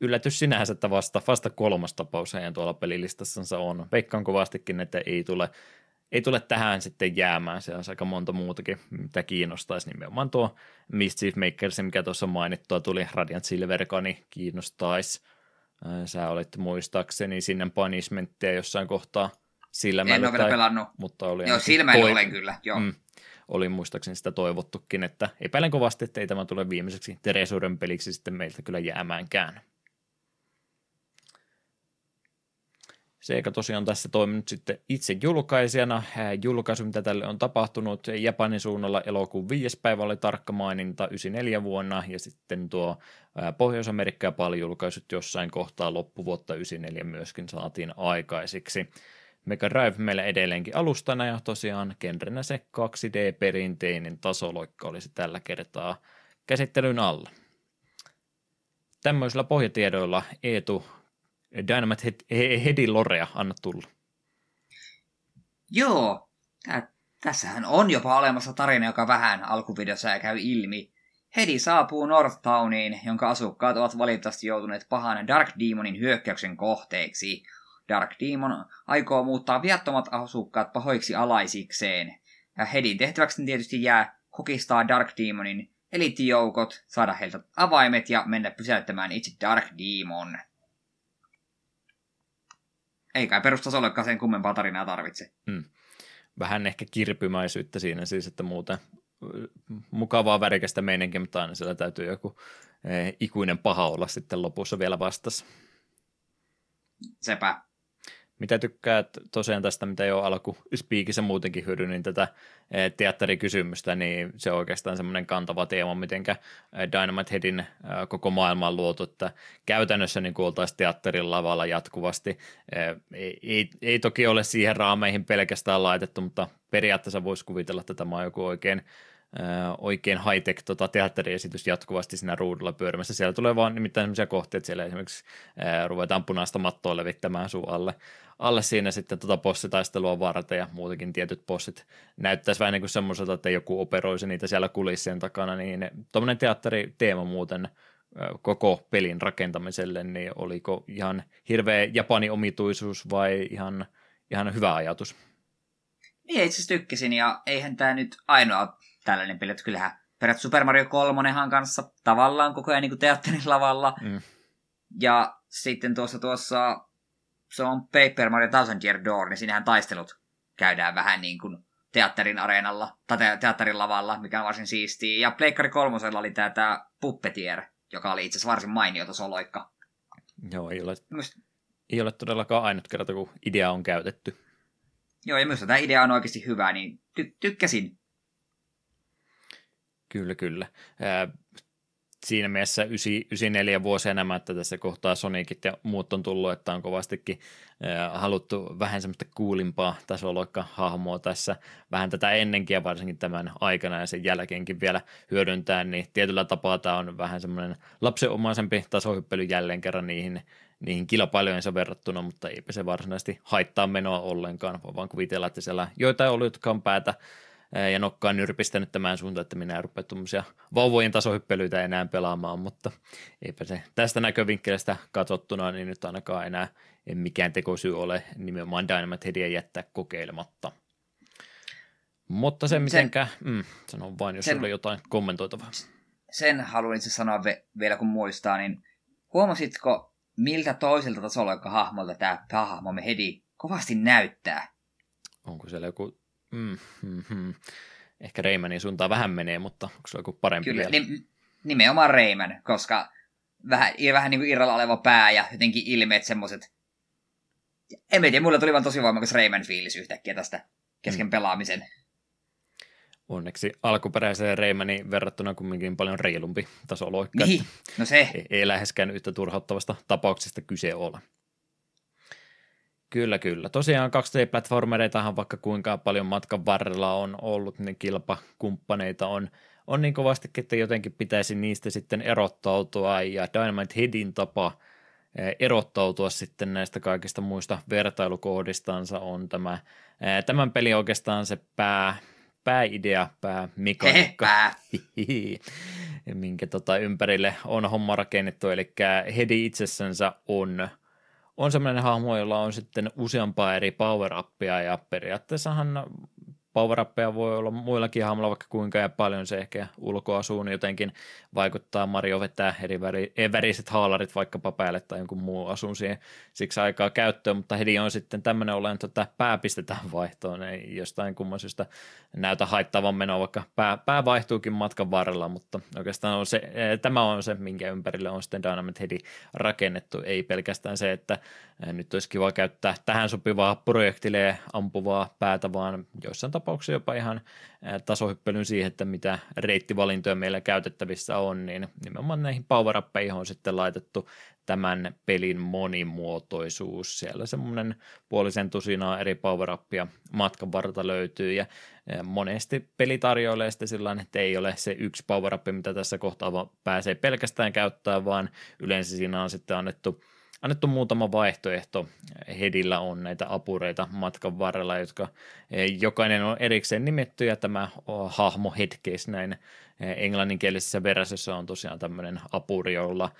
yllätys sinänsä, että vasta, vasta kolmas tapaus heidän tuolla pelilistassansa on. Veikkaan kovastikin, että ei tule ei tule tähän sitten jäämään. Se on aika monta muutakin, mitä kiinnostaisi. Nimenomaan tuo Mischief Makers, mikä tuossa mainittua tuli, Radiant niin kiinnostaisi. Sä olet muistaakseni sinne punishmenttia jossain kohtaa silmällä. En ole vielä pelannut. Mutta oli joo, silmällä toi... olen kyllä, joo. Mm, oli muistaakseni sitä toivottukin, että epäilen kovasti, että ei tämä tule viimeiseksi Teresuuden peliksi sitten meiltä kyllä jäämäänkään. Sega tosiaan tässä toiminut sitten itse julkaisijana. Julkaisu, mitä tälle on tapahtunut Japanin suunnalla elokuun 5. päivä oli tarkka maininta 94 vuonna ja sitten tuo Pohjois-Amerikka ja paljon julkaisut jossain kohtaa loppuvuotta 94 myöskin saatiin aikaisiksi. Mega Drive meillä edelleenkin alustana ja tosiaan genrenä se 2D-perinteinen tasoloikka olisi tällä kertaa käsittelyn alla. Tämmöisillä pohjatiedoilla Eetu Dynamite Headin Lorea, anna tulla. Joo, tää, tässähän on jopa olemassa tarina, joka vähän alkuvideossa käy ilmi. Hedi saapuu Northtowniin, jonka asukkaat ovat valitettavasti joutuneet pahan Dark Demonin hyökkäyksen kohteeksi. Dark Demon aikoo muuttaa viattomat asukkaat pahoiksi alaisikseen. Ja Hedin tehtäväksi tietysti jää kokistaa Dark Demonin eliittijoukot, saada heiltä avaimet ja mennä pysäyttämään itse Dark Demon. Ei kai perustasollekaan sen kummempaa tarinaa tarvitse. Hmm. Vähän ehkä kirpymäisyyttä siinä siis, että muuten mukavaa värikästä meininkiä, mutta aina siellä täytyy joku eh, ikuinen paha olla sitten lopussa vielä vastassa. Sepä. Mitä tykkäät tosiaan tästä, mitä jo alku spiikissä muutenkin hyödynnin tätä eh, teatterikysymystä, niin se on oikeastaan semmoinen kantava teema, miten eh, Dynamite Headin eh, koko maailma on luotu, että käytännössä niin oltaisiin teatterin lavalla jatkuvasti. Ei, ei, ei toki ole siihen raameihin pelkästään laitettu, mutta periaatteessa voisi kuvitella, että tämä on joku oikein oikein high-tech tota, teatteriesitys jatkuvasti siinä ruudulla pyörimässä. Siellä tulee vaan nimittäin sellaisia kohtia, että siellä esimerkiksi ää, ruvetaan punaista mattoa levittämään sun alle, alle siinä sitten tota bossitaistelua varten ja muutenkin tietyt bossit näyttäisi vähän niin kuin semmoiselta, että joku operoisi niitä siellä kulissien takana, niin tuommoinen teatteriteema muuten koko pelin rakentamiselle, niin oliko ihan hirveä Japanin omituisuus vai ihan, ihan hyvä ajatus? Niin, itse asiassa tykkäsin, ja eihän tämä nyt ainoa tällainen peli, että kyllähän perät Super Mario 3 kanssa tavallaan koko ajan niin teatterin lavalla. Mm. Ja sitten tuossa, tuossa se on Paper Mario Thousand Year Door, niin siinähän taistelut käydään vähän niin kuin teatterin areenalla, tai teatterin lavalla, mikä on varsin siistiä. Ja Pleikkari kolmosella oli tämä, tämä Puppetier, joka oli itse asiassa varsin mainiota soloikka. Joo, ei ole, Must... ei ole todellakaan ainut kerta, kun idea on käytetty. Joo, ja myös tämä idea on oikeasti hyvä, niin ty- tykkäsin. Kyllä, kyllä. Ää, siinä mielessä 94 vuosia enemmän, että tässä kohtaa Sonicit ja muut on tullut, että on kovastikin haluttu vähän semmoista kuulimpaa tasoloikka-hahmoa tässä vähän tätä ennenkin ja varsinkin tämän aikana ja sen jälkeenkin vielä hyödyntää, niin tietyllä tapaa tämä on vähän semmoinen lapsenomaisempi tasohyppely jälleen kerran niihin niihin kilpailijoihinsa verrattuna, mutta eipä se varsinaisesti haittaa menoa ollenkaan, voi vaan kuvitella, että siellä joita ollut, jotka on päätä ja nokkaa nyrpistänyt tämän suuntaan, että minä en rupea tuommoisia vauvojen tasohyppelyitä enää pelaamaan, mutta eipä se tästä näkövinkkelistä katsottuna, niin nyt ainakaan enää en mikään tekosyy ole nimenomaan Dynamite Headia jättää kokeilematta. Mutta se mitenkä, mm, sanon vain, jos sen, oli jotain kommentoitavaa. Sen haluan itse sanoa ve- vielä kun muistaa, niin huomasitko, miltä toiselta tasolla, joka hahmolta tämä päähahmomme Hedi kovasti näyttää? Onko siellä joku Mm, mm, mm. Ehkä Reimanin suuntaan vähän menee, mutta onko se joku parempi Kyllä, vielä? Ni- nimenomaan Reiman, koska vähän, vähän niin kuin irralla oleva pää ja jotenkin ilmeet semmoiset. En tiedä, mulle tuli vaan tosi voimakas Reiman fiilis yhtäkkiä tästä kesken mm. pelaamisen. Onneksi alkuperäiseen Reimanin verrattuna kumminkin paljon reilumpi tasoloikka. Niin, no se. Ei, ei läheskään yhtä turhauttavasta tapauksesta kyse ole. Kyllä, kyllä. Tosiaan 2D-platformereitahan vaikka kuinka paljon matkan varrella on ollut, niin kilpakumppaneita on, on niin kovasti, että jotenkin pitäisi niistä sitten erottautua, ja Dynamite Headin tapa eh, erottautua sitten näistä kaikista muista vertailukohdistansa on tämä, eh, tämän peli oikeastaan se pää, pääidea, päämekaniikka, (laughs) minkä tota ympärille on homma rakennettu, eli Hedi itsessänsä on – on semmoinen hahmo, jolla on sitten useampaa eri power-appia ja periaatteessahan power voi olla muillakin hahmoilla vaikka kuinka ja paljon se ehkä ulkoasuun jotenkin vaikuttaa. Mario vetää eri väri, väriset haalarit vaikkapa päälle tai jonkun muu asun siihen siksi aikaa käyttöön, mutta Hedi on sitten tämmöinen olen, että pää pistetään vaihtoon, ei jostain kumman syystä näytä haittavan menoa, vaikka pää, pää vaihtuukin matkan varrella, mutta oikeastaan on se, tämä on se, minkä ympärille on sitten Dynamite Hedi rakennettu, ei pelkästään se, että nyt olisi kiva käyttää tähän sopivaa projektille ampuvaa päätä, vaan joissain tapauksissa jopa ihan tasohyppelyn siihen, että mitä reittivalintoja meillä käytettävissä on, niin nimenomaan näihin power on sitten laitettu tämän pelin monimuotoisuus. Siellä semmoinen puolisen tusinaa eri power matkan varta löytyy ja monesti peli tarjoilee sitten sillä että ei ole se yksi power mitä tässä kohtaa pääsee pelkästään käyttämään, vaan yleensä siinä on sitten annettu annettu muutama vaihtoehto. Hedillä on näitä apureita matkan varrella, jotka jokainen on erikseen nimetty ja tämä hahmo headcase näin englanninkielisessä versiossa on tosiaan tämmöinen apuri, jolla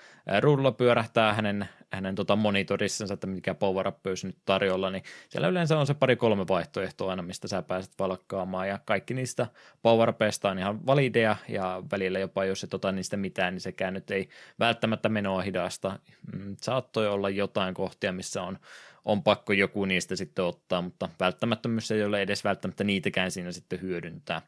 rulla pyörähtää hänen, hänen tota monitorissansa, että mikä power up nyt tarjolla, niin siellä yleensä on se pari-kolme vaihtoehtoa aina, mistä sä pääset valkkaamaan, ja kaikki niistä power on ihan valideja, ja välillä jopa jos et ota niistä mitään, niin sekään nyt ei välttämättä menoa hidasta. Mm, saattoi olla jotain kohtia, missä on on pakko joku niistä sitten ottaa, mutta välttämättömyys ei ole edes välttämättä niitäkään siinä sitten hyödyntää.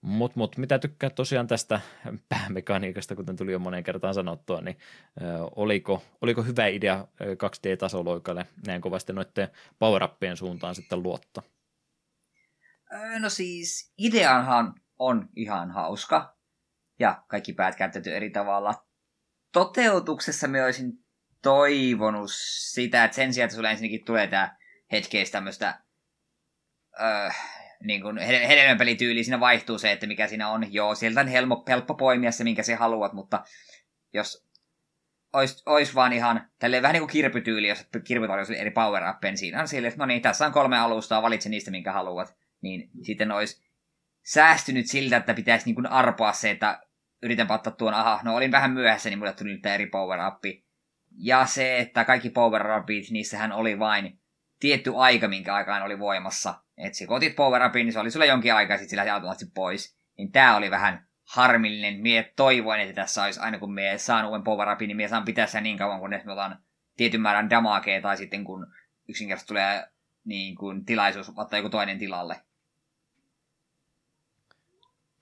Mutta mut, mitä tykkää tosiaan tästä päämekaniikasta, kuten tuli jo moneen kertaan sanottua, niin ö, oliko, oliko hyvä idea 2D-tasoloikalle näin kovasti noiden power suuntaan sitten luottaa? No siis, ideanhan on ihan hauska, ja kaikki päät käytetty eri tavalla. Toteutuksessa me olisin toivonut sitä, että sen sijaan, että sulle ensinnäkin tulee tämä hetkeistä tämmöistä öö, niin kuin hedelmäpelityyli, siinä vaihtuu se, että mikä siinä on. Joo, sieltä on helppo, helppo poimia se, minkä sä haluat, mutta jos olisi, olisi vaan ihan tälleen vähän niin kuin kirpytyyli, jos kirpyt olisi eri power niin siinä on sille, että no niin, tässä on kolme alustaa, valitse niistä, minkä haluat. Niin sitten olisi säästynyt siltä, että pitäisi niin kuin arpoa se, että yritän ottaa tuon, aha, no olin vähän myöhässä, niin mulle tuli nyt eri power up. Ja se, että kaikki power upit, niissähän oli vain tietty aika, minkä aikaan oli voimassa. Että kun otit power upin, niin se oli sulle jonkin aikaa, sitten sillä automaattisesti pois. Niin tää oli vähän harmillinen. Mie toivoin, että tässä olisi, aina kun mie saan uuden power upin, niin mie saan pitää sen niin kauan, kun me otan tietyn määrän damakea, tai sitten kun yksinkertaisesti tulee niin kuin tilaisuus ottaa joku toinen tilalle.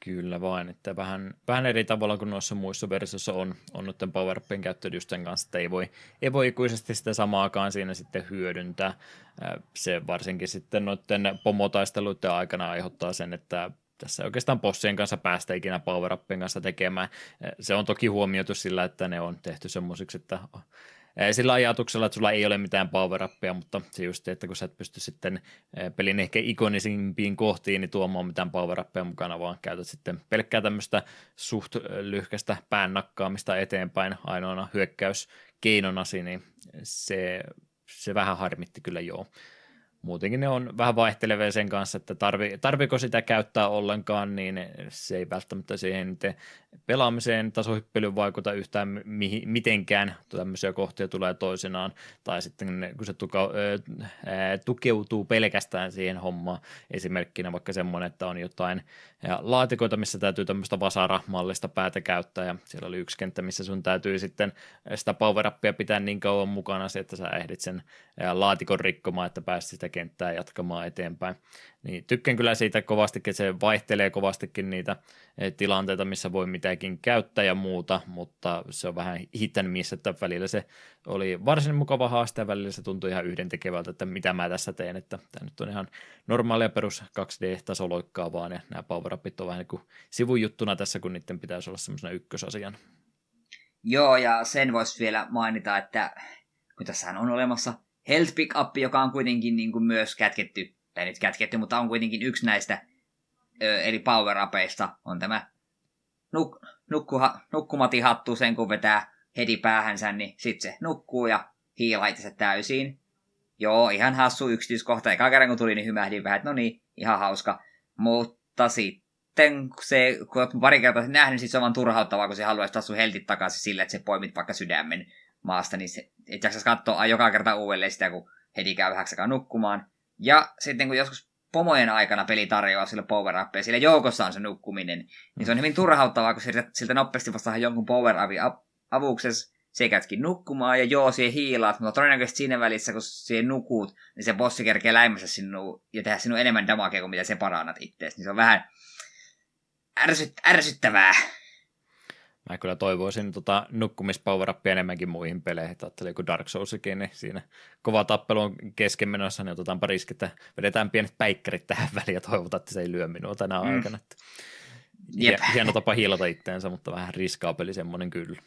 Kyllä vain, että vähän, vähän eri tavalla kuin noissa muissa versioissa on, on nyt power käyttö just sen kanssa, että ei voi, ei voi ikuisesti sitä samaakaan siinä sitten hyödyntää. Se varsinkin sitten noiden pomotaisteluiden aikana aiheuttaa sen, että tässä oikeastaan bossien kanssa päästä ikinä power kanssa tekemään. Se on toki huomioitu sillä, että ne on tehty semmoisiksi, että sillä ajatuksella, että sulla ei ole mitään power mutta se just, että kun sä et pysty sitten pelin ehkä ikonisimpiin kohtiin niin tuomaan mitään power mukana, vaan käytät sitten pelkkää tämmöistä suht lyhkästä päännakkaamista eteenpäin ainoana hyökkäyskeinonasi, niin se, se vähän harmitti kyllä joo. Muutenkin ne on vähän vaihtelevia sen kanssa, että tarvi, tarviko sitä käyttää ollenkaan, niin se ei välttämättä siihen pelaamiseen tasohyppelyyn vaikuta yhtään mihi, mitenkään. Tämmöisiä kohtia tulee toisenaan, tai sitten kun se tuka, ää, tukeutuu pelkästään siihen hommaan, esimerkkinä vaikka semmoinen, että on jotain ja laatikoita, missä täytyy tämmöistä vasara-mallista päätä käyttää, ja siellä oli yksi kenttä, missä sun täytyy sitten sitä power pitää niin kauan mukana, että sä ehdit sen laatikon rikkomaan, että pääsit sitä kenttää jatkamaan eteenpäin. Niin tykkään kyllä siitä kovastikin, että se vaihtelee kovastikin niitä tilanteita, missä voi mitäkin käyttää ja muuta, mutta se on vähän hitten missä, että välillä se oli varsin mukava haaste ja välillä se tuntui ihan yhdentekevältä, että mitä mä tässä teen, että tämä nyt on ihan normaalia perus 2D-tasoloikkaa vaan ja nämä power on vähän niin kuin sivujuttuna tässä, kun niiden pitäisi olla semmoisena ykkösasian. Joo, ja sen voisi vielä mainita, että kun tässä on olemassa Health Pickup, joka on kuitenkin niin kuin myös kätketty, tai nyt kätketty, mutta on kuitenkin yksi näistä ö, eri power on tämä nuk, nukkuha, nukkumatihattu sen, kun vetää heti päähänsä, niin sitten se nukkuu ja hiilaa se täysin. Joo, ihan hassu yksityiskohta. Eka kerran kun tuli, niin hymähdin vähän, no niin, ihan hauska. Mutta sitten, se, kun olet pari kertaa sen nähnyt, niin se on vaan turhauttavaa, kun se haluaisi taas sun heltit takaisin sille, että se poimit vaikka sydämen maasta, niin se, et jaksaisi katsoa joka kerta uudelleen sitä, kun heti käy vähäksi nukkumaan. Ja sitten kun joskus pomojen aikana peli tarjoaa sille power upia, sillä joukossa on se nukkuminen, niin se on hyvin turhauttavaa, kun siltä, siltä nopeasti vastaan jonkun power upin avuksessa, se käytkin nukkumaan ja joo, siihen hiilaat, mutta todennäköisesti siinä välissä, kun siihen nukut, niin se bossi kerkee läimässä sinua ja tehdä sinun enemmän damagea kuin mitä se parannat itseäsi. Niin se on vähän ärsyt, ärsyttävää. Mä kyllä toivoisin tota nukkumispower enemmänkin muihin peleihin. Ajattelin, kun Dark Soulsikin, niin siinä kova tappelu on kesken menossa, niin otetaan riski, että vedetään pienet päikkärit tähän (laughs) väliin ja toivotaan, että se ei lyö minua tänä mm. aikana. Että Jep. Hieno tapa hiilata itteensä, mutta vähän riskaapeli semmoinen kyllä.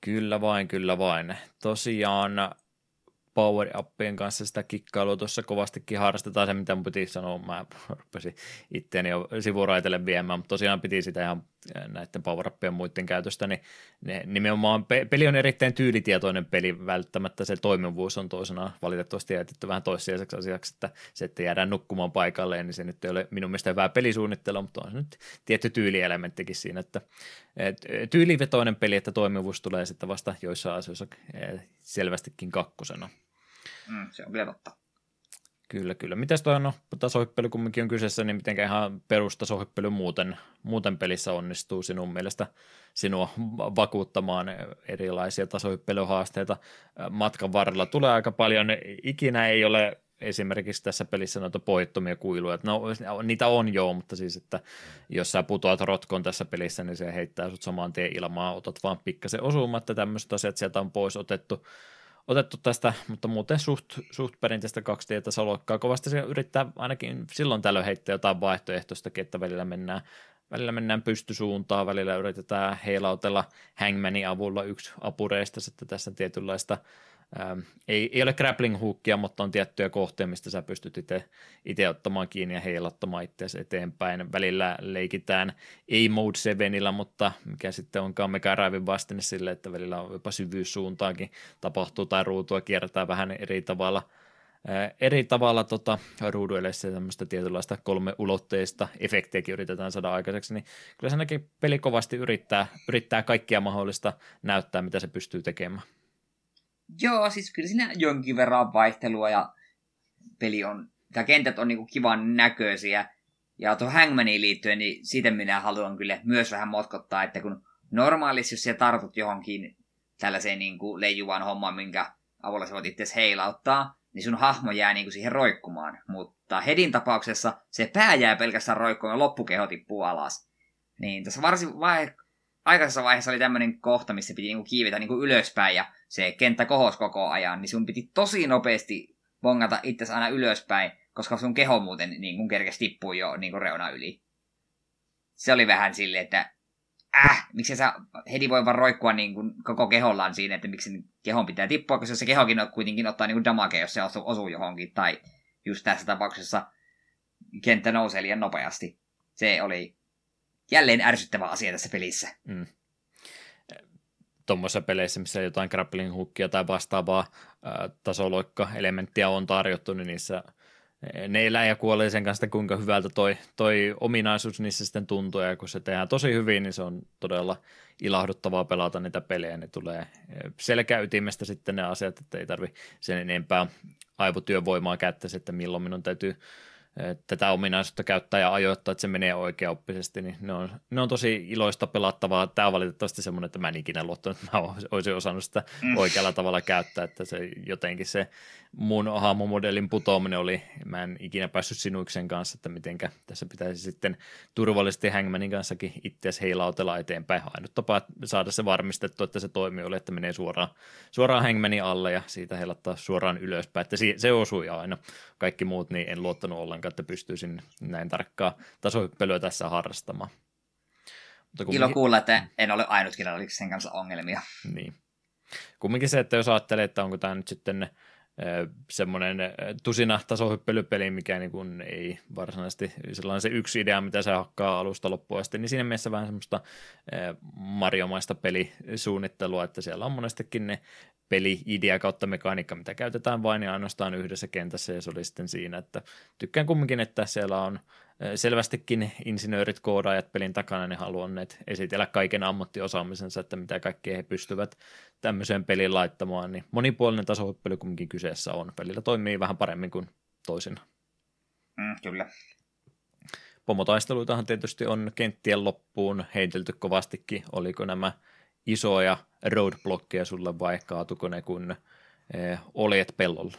Kyllä vain, kyllä vain. Tosiaan power-appien kanssa sitä kikkailua tuossa kovastikin harrastetaan. Se, mitä mun piti sanoa, mä rupesin itteeni jo sivuraitelle viemään, mutta tosiaan piti sitä ihan näiden power muiden käytöstä, niin ne, nimenomaan pe- peli on erittäin tyylitietoinen peli, välttämättä se toimivuus on toisena valitettavasti jätetty vähän toissijaiseksi asiaksi, että se, että jäädään nukkumaan paikalleen, niin se nyt ei ole minun mielestä hyvää pelisuunnittelua, mutta on se nyt tietty tyylielementtikin siinä, että tyylivetoinen peli, että toimivuus tulee sitten vasta joissain asioissa selvästikin kakkosena. Mm, se on vielä totta. Kyllä, kyllä. Mitäs toi no, tasohyppely kumminkin on kyseessä, niin miten ihan perustasohyppely muuten, muuten pelissä onnistuu sinun mielestä sinua vakuuttamaan erilaisia tasohyppelyhaasteita matkan varrella? Tulee aika paljon, ikinä ei ole esimerkiksi tässä pelissä noita poittomia kuiluja. No, niitä on joo, mutta siis, että jos sä putoat rotkon tässä pelissä, niin se heittää sut saman tien ilmaa, otat vaan pikkasen osumatta, tämmöiset asiat sieltä on pois otettu otettu tästä, mutta muuten suht, suht perinteistä 2D-tasoloikkaa. Kovasti se yrittää ainakin silloin tällöin heittää jotain vaihtoehtoistakin, että välillä mennään, välillä mennään pystysuuntaan, välillä yritetään heilautella hangmanin avulla yksi apureista, että tässä tietynlaista Ähm, ei, ei ole grappling hookia, mutta on tiettyjä kohteita, mistä sä pystyt itse ottamaan kiinni ja heilattamaan itseäsi eteenpäin. Välillä leikitään ei Mode 7, mutta mikä sitten onkaan Mega Driven vastine sille, että välillä on jopa syvyyssuuntaakin tapahtuu tai ruutua kiertää vähän eri tavalla – eri tavalla tota, ruuduille se tämmöistä tietynlaista ulotteista efektiäkin yritetään saada aikaiseksi, niin kyllä se peli kovasti yrittää, yrittää kaikkia mahdollista näyttää, mitä se pystyy tekemään. Joo, siis kyllä siinä jonkin verran vaihtelua ja peli on, ja kentät on niinku kivan näköisiä. Ja tuohon Hangmaniin liittyen, niin siitä minä haluan kyllä myös vähän motkottaa, että kun normaalisti, jos sä tartut johonkin tällaiseen niin kuin leijuvaan hommaan, minkä avulla sä voit itse heilauttaa, niin sun hahmo jää niin kuin siihen roikkumaan. Mutta Hedin tapauksessa se pää jää pelkästään roikkumaan ja loppukeho tippuu alas. Niin tässä varsin vai- aikaisessa vaiheessa oli tämmöinen kohta, missä piti niinku kiivetä niinku ylöspäin ja se kenttä kohos koko ajan, niin sun piti tosi nopeasti bongata itse aina ylöspäin, koska sun keho muuten niin kun kerkesi tippuu jo niin kuin reuna yli. Se oli vähän silleen, että äh, miksi sä heti voi vaan roikkua niin kuin koko kehollaan siinä, että miksi kehon pitää tippua, koska se kehokin kuitenkin ottaa niin kuin damage, jos se osuu, osuu johonkin, tai just tässä tapauksessa kenttä nousee liian nopeasti. Se oli jälleen ärsyttävä asia tässä pelissä. Mm. Tuommoisissa peleissä, missä jotain grappling hookia tai vastaavaa tasoloikka-elementtiä on tarjottu, niin niissä ne elää ja kuolee sen kanssa, kuinka hyvältä toi, toi ominaisuus niissä sitten tuntuu, ja kun se tehdään tosi hyvin, niin se on todella ilahduttavaa pelata niitä pelejä, ne tulee selkäytimestä sitten ne asiat, että ei tarvi sen enempää aivotyövoimaa käyttäisi, että milloin minun täytyy tätä ominaisuutta käyttää ja ajoittaa, että se menee oikeaoppisesti, niin ne on, ne on tosi iloista pelattavaa. Tämä on valitettavasti semmoinen, että mä en ikinä luottanut, että mä olisin osannut sitä mm. oikealla tavalla käyttää, että se jotenkin se mun hahmomodelin putoaminen oli, mä en ikinä päässyt sinuiksen kanssa, että mitenkä tässä pitäisi sitten turvallisesti Hangmanin kanssakin itseäsi heilautella eteenpäin. Ainut tapa saada se varmistettu, että se toimii oli, että menee suoraan, suoraan Hangmanin alle ja siitä heilattaa suoraan ylöspäin, että se osui aina. Kaikki muut niin en luottanut ollenkaan, että pystyisin näin tarkkaa tasohyppelyä tässä harrastamaan. Mutta kumminkin... Ilo kuulla, että en ole oliko sen kanssa ongelmia. Niin. Kumminkin se, että jos ajattelee, että onko tämä nyt sitten semmoinen tusina tasohyppelypeli, mikä niin kuin ei varsinaisesti sellainen se yksi idea, mitä se hakkaa alusta loppuun asti, niin siinä mielessä vähän semmoista Mario-maista pelisuunnittelua, että siellä on monestikin ne peli-idea kautta mekaniikka, mitä käytetään vain ja ainoastaan yhdessä kentässä, ja se oli sitten siinä, että tykkään kumminkin, että siellä on selvästikin insinöörit, koodaajat pelin takana, ne haluaneet esitellä kaiken ammattiosaamisensa, että mitä kaikkea he pystyvät tämmöiseen peliin laittamaan, niin monipuolinen tasohyppely kumminkin kyseessä on. Pelillä toimii vähän paremmin kuin toisin. Mm, kyllä. Pomotaisteluitahan tietysti on kenttien loppuun heitelty kovastikin. Oliko nämä isoja roadblockeja sulle vai kaatuko ne, kun eh, oljet pellolla?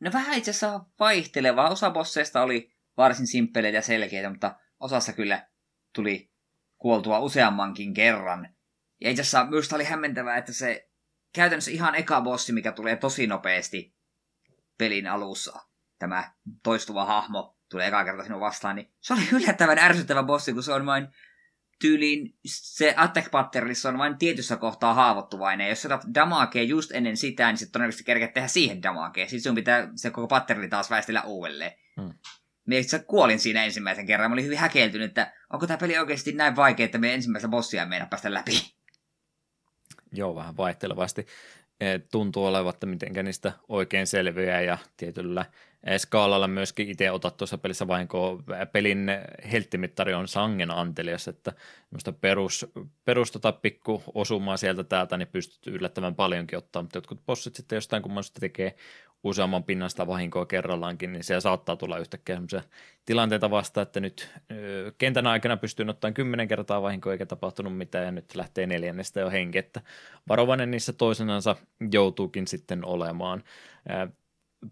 No vähän itse asiassa vaihtelevaa. Osa bosseista oli varsin simppeleitä ja selkeitä, mutta osassa kyllä tuli kuoltua useammankin kerran. Ja itse asiassa minusta oli hämmentävää, että se käytännössä ihan eka bossi, mikä tulee tosi nopeasti pelin alussa, tämä toistuva hahmo tulee eka kerta sinun vastaan, niin se oli yllättävän ärsyttävä bossi, kun se on vain tyyliin se attack patterns on vain tietyssä kohtaa haavoittuvainen. Jos otat damakea just ennen sitä, niin sitten todennäköisesti kerkeät tehdä siihen damakea. Sitten sun pitää se koko patterni taas väistellä uudelleen. Hmm. Me itse kuolin siinä ensimmäisen kerran. Mä olin hyvin häkeltynyt, että onko tämä peli oikeasti näin vaikea, että me ensimmäistä bossia meidän päästä läpi. Joo, vähän vaihtelevasti tuntuu olevan, että miten niistä oikein selviää ja tietyllä skaalalla myöskin itse otat tuossa pelissä vahinko pelin helttimittari on sangen antelias, että perus, perus tota pikku osumaa sieltä täältä, niin pystyt yllättävän paljonkin ottaa, mutta jotkut bossit sitten jostain kummasta tekee useamman pinnasta vahinkoa kerrallaankin, niin se saattaa tulla yhtäkkiä sellaisia tilanteita vasta, että nyt ö, kentän aikana pystyy ottamaan kymmenen kertaa vahinkoa eikä tapahtunut mitään ja nyt lähtee neljännestä jo henki, että varovainen niissä toisenansa joutuukin sitten olemaan.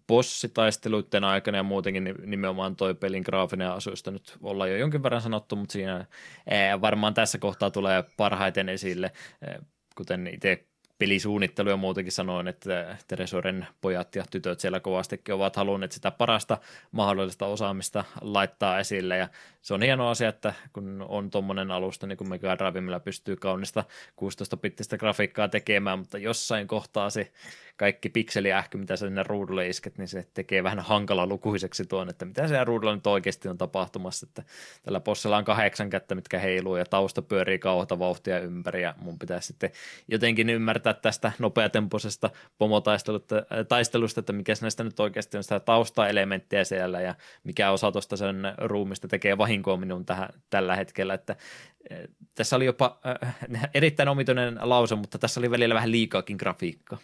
bossitaisteluiden aikana ja muutenkin nimenomaan toi pelin graafinen asuista nyt ollaan jo jonkin verran sanottu, mutta siinä varmaan tässä kohtaa tulee parhaiten esille, kuten itse pelisuunnittelu ja muutenkin sanoin, että Teresoren pojat ja tytöt siellä kovastikin ovat halunneet sitä parasta mahdollista osaamista laittaa esille. Ja se on hieno asia, että kun on tuommoinen alusta, niin kuin Mega Drive, millä pystyy kaunista 16-bittistä grafiikkaa tekemään, mutta jossain kohtaa se kaikki pikseliähky, mitä sä sinne ruudulle isket, niin se tekee vähän hankala lukuiseksi tuon, että mitä siellä ruudulla nyt oikeasti on tapahtumassa, että tällä bossilla on kahdeksan kättä, mitkä heiluu ja tausta pyörii kauhata vauhtia ympäri ja mun pitäisi sitten jotenkin ymmärtää tästä nopeatempoisesta pomotaistelusta, että mikä näistä nyt oikeasti on sitä taustaelementtiä siellä ja mikä osa tuosta sen ruumista tekee vahinkoa minun tähän, tällä hetkellä, että eh, tässä oli jopa äh, erittäin omituinen lause, mutta tässä oli välillä vähän liikaakin grafiikkaa.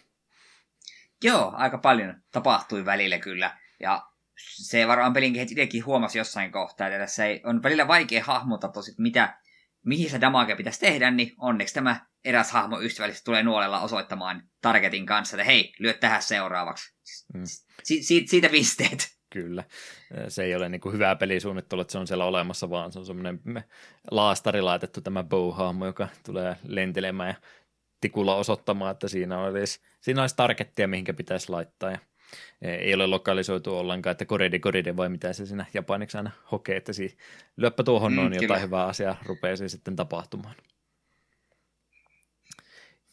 Joo, aika paljon tapahtui välillä kyllä. Ja se varmaan pelin itsekin huomasi jossain kohtaa, että tässä ei, on välillä vaikea hahmottaa tosi, mitä, mihin se damage pitäisi tehdä, niin onneksi tämä eräs hahmo ystävällisesti tulee nuolella osoittamaan targetin kanssa, että hei, lyö tähän seuraavaksi. Mm. Si- si- siitä pisteet. Kyllä. Se ei ole niin kuin hyvää pelisuunnittelu, että se on siellä olemassa, vaan se on semmoinen laastari laitettu tämä bow joka tulee lentelemään ja tikulla osoittamaan, että siinä olisi, siinä olisi targettia, mihinkä pitäisi laittaa. Ja ei ole lokalisoitu ollenkaan, että koride koride vai mitä se siinä japaniksi aina hokee, että siinä lyöppä tuohon mm, noin jotain hyvää asiaa rupeaa sitten tapahtumaan.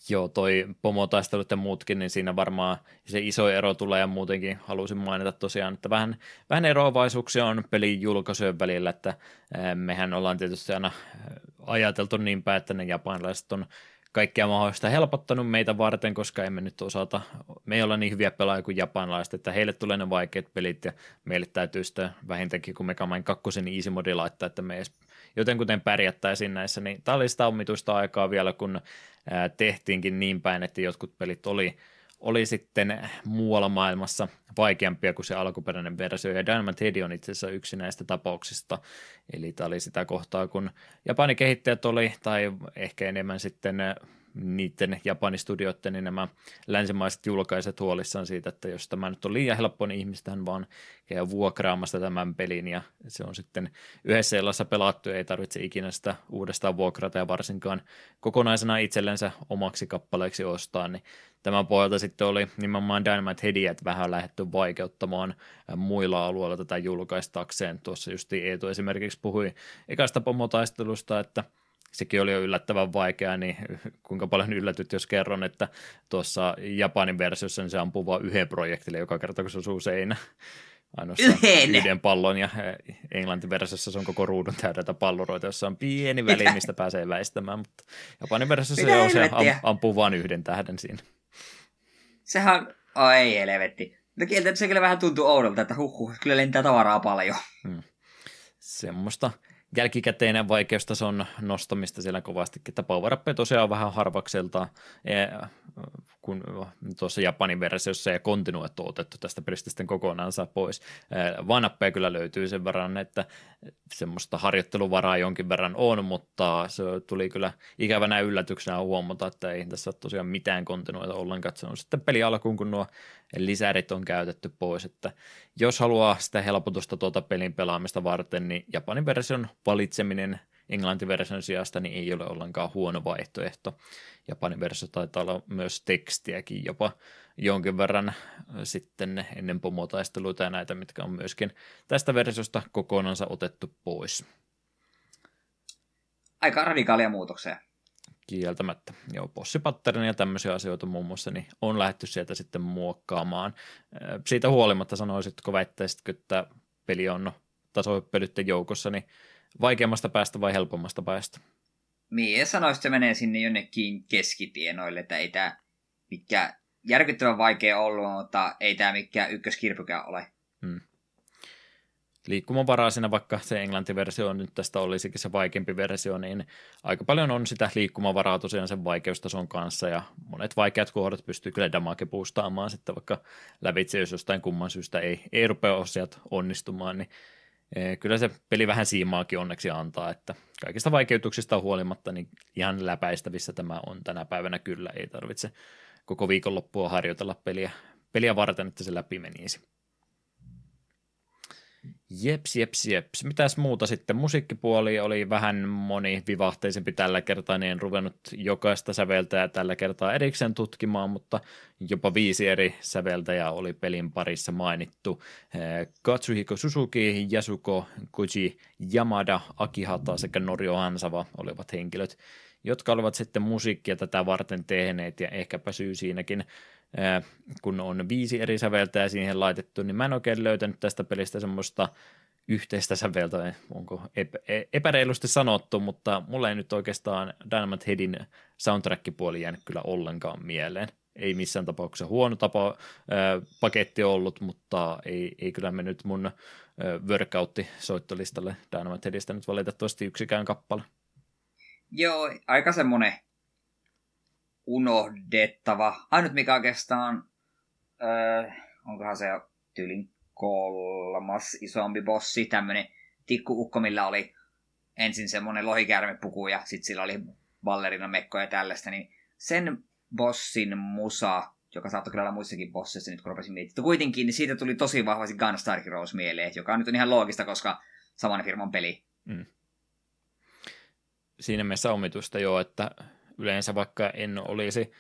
Joo, toi pomotaistelut ja muutkin, niin siinä varmaan se iso ero tulee ja muutenkin halusin mainita tosiaan, että vähän, vähän eroavaisuuksia on pelin julkaisujen välillä, että mehän ollaan tietysti aina ajateltu niin päin, että ne japanilaiset on kaikkea mahdollista helpottanut meitä varten, koska emme nyt osata, me ei olla niin hyviä pelaajia kuin japanilaiset, että heille tulee ne vaikeat pelit ja meille täytyy sitä vähintäänkin kun Mega Man 2 easy modi laittaa, että me edes jotenkuten pärjättäisiin näissä, niin tämä oli sitä omituista aikaa vielä, kun tehtiinkin niin päin, että jotkut pelit oli oli sitten muualla maailmassa vaikeampia kuin se alkuperäinen versio, ja Dynamite Head on itse asiassa yksi näistä tapauksista, eli tämä oli sitä kohtaa, kun Japanin kehittäjät oli, tai ehkä enemmän sitten niiden Japanistudioiden, niin nämä länsimaiset julkaiset huolissaan siitä, että jos tämä nyt on liian helppo, niin ihmistähän vaan käy vuokraamassa tämän pelin, ja se on sitten yhdessä illassa pelattu, ei tarvitse ikinä sitä uudestaan vuokrata, ja varsinkaan kokonaisena itsellensä omaksi kappaleeksi ostaa, niin tämän pohjalta sitten oli nimenomaan Dynamite Headia, että vähän lähdetty vaikeuttamaan muilla alueilla tätä julkaistakseen. Tuossa just Eetu esimerkiksi puhui ekasta pomotaistelusta, että sekin oli jo yllättävän vaikeaa, niin (laughs) kuinka paljon yllätyt, jos kerron, että tuossa Japanin versiossa niin se ampuu vain yhden projektille joka kerta, kun se osuu seinä. Ainoastaan Yhden. yhden pallon ja Englantin versiossa se on koko ruudun täydeltä palluroita, jossa on pieni väli, mistä pääsee väistämään, mutta Japanin versiossa se, on, se ampuu vain yhden tähden siinä. Sehän, oh, ei helvetti. No kieltä, se kyllä vähän tuntuu oudolta, että huh, kyllä lentää tavaraa paljon. Hmm. Semmoista jälkikäteinen vaikeustason nostamista siellä kovastikin, että power tosiaan vähän harvakselta, kun tuossa Japanin versiossa ja kontinuet on otettu tästä pelistä sitten kokonaansa pois. Vanappeja kyllä löytyy sen verran, että semmoista harjoitteluvaraa jonkin verran on, mutta se tuli kyllä ikävänä yllätyksenä huomata, että ei tässä ole tosiaan mitään kontinuita ollenkaan. Se on sitten peli alkuun, kun nuo lisärit on käytetty pois, että jos haluaa sitä helpotusta tuota pelin pelaamista varten, niin Japanin version valitseminen englantiversion sijasta, niin ei ole ollenkaan huono vaihtoehto. Japanin versio taitaa olla myös tekstiäkin jopa jonkin verran sitten ennen pomotaisteluita ja näitä, mitkä on myöskin tästä versiosta kokonansa otettu pois. Aika radikaalia muutoksia. Kieltämättä. Joo, bossipatterina ja tämmöisiä asioita muun muassa, niin on lähdetty sieltä sitten muokkaamaan. Siitä huolimatta sanoisitko, väittäisitkö, että peli on tasohyppelyiden joukossa, niin vaikeammasta päästä vai helpommasta päästä? Mie sanoisi, että se menee sinne jonnekin keskitienoille, että ei tämä mikä järkyttävän vaikea ollut, mutta ei tämä mikään ykköskirpykään ole. Hmm. Liikkumavaraa siinä, vaikka se englantiversio nyt tästä olisikin se vaikeampi versio, niin aika paljon on sitä liikkumavaraa tosiaan sen vaikeustason kanssa, ja monet vaikeat kohdat pystyy kyllä damage boostaamaan sitten vaikka lävitse, jos jostain kumman syystä ei, ei rupea osiat onnistumaan, niin e, kyllä se peli vähän siimaakin onneksi antaa, että kaikista vaikeutuksista huolimatta niin ihan läpäistävissä tämä on tänä päivänä kyllä, ei tarvitse koko viikonloppua harjoitella peliä, peliä varten, että se läpi menisi. Jeps, jeps, jeps. Mitäs muuta sitten? Musiikkipuoli oli vähän monivivahteisempi tällä kertaa, niin en ruvennut jokaista säveltäjää tällä kertaa erikseen tutkimaan, mutta jopa viisi eri säveltäjää oli pelin parissa mainittu. Eh, Katsuhiko Suzuki, Yasuko, Koji, Yamada, Akihata sekä Norio Hansava olivat henkilöt, jotka olivat sitten musiikkia tätä varten tehneet, ja ehkäpä syy siinäkin, kun on viisi eri säveltäjää siihen laitettu, niin mä en oikein löytänyt tästä pelistä semmoista yhteistä säveltä, onko e-, epäreilusti sanottu, mutta mulla ei nyt oikeastaan Dynamite Headin soundtrack-puoli jäänyt kyllä ollenkaan mieleen. Ei missään tapauksessa huono tapa, äh, paketti ollut, mutta ei, ei kyllä mennyt mun äh, workoutti-soittolistalle Dynamite Headistä nyt valitettavasti yksikään kappale. Joo, aika semmonen unohdettava. Ainut mikä oikeastaan, öö, onkohan se tyylin kolmas isompi bossi, tämmönen tikkuukko, millä oli ensin semmonen lohikäärmepuku ja sitten sillä oli ballerina mekko ja tällaista, niin sen bossin musa, joka saattoi kyllä olla muissakin bossissa nyt kun rupesin miettimään. Kuitenkin niin siitä tuli tosi vahvasti Gunstar Heroes mieleen, joka nyt on ihan loogista, koska saman firman peli. Mm siinä mielessä omitusta jo, että yleensä vaikka en olisi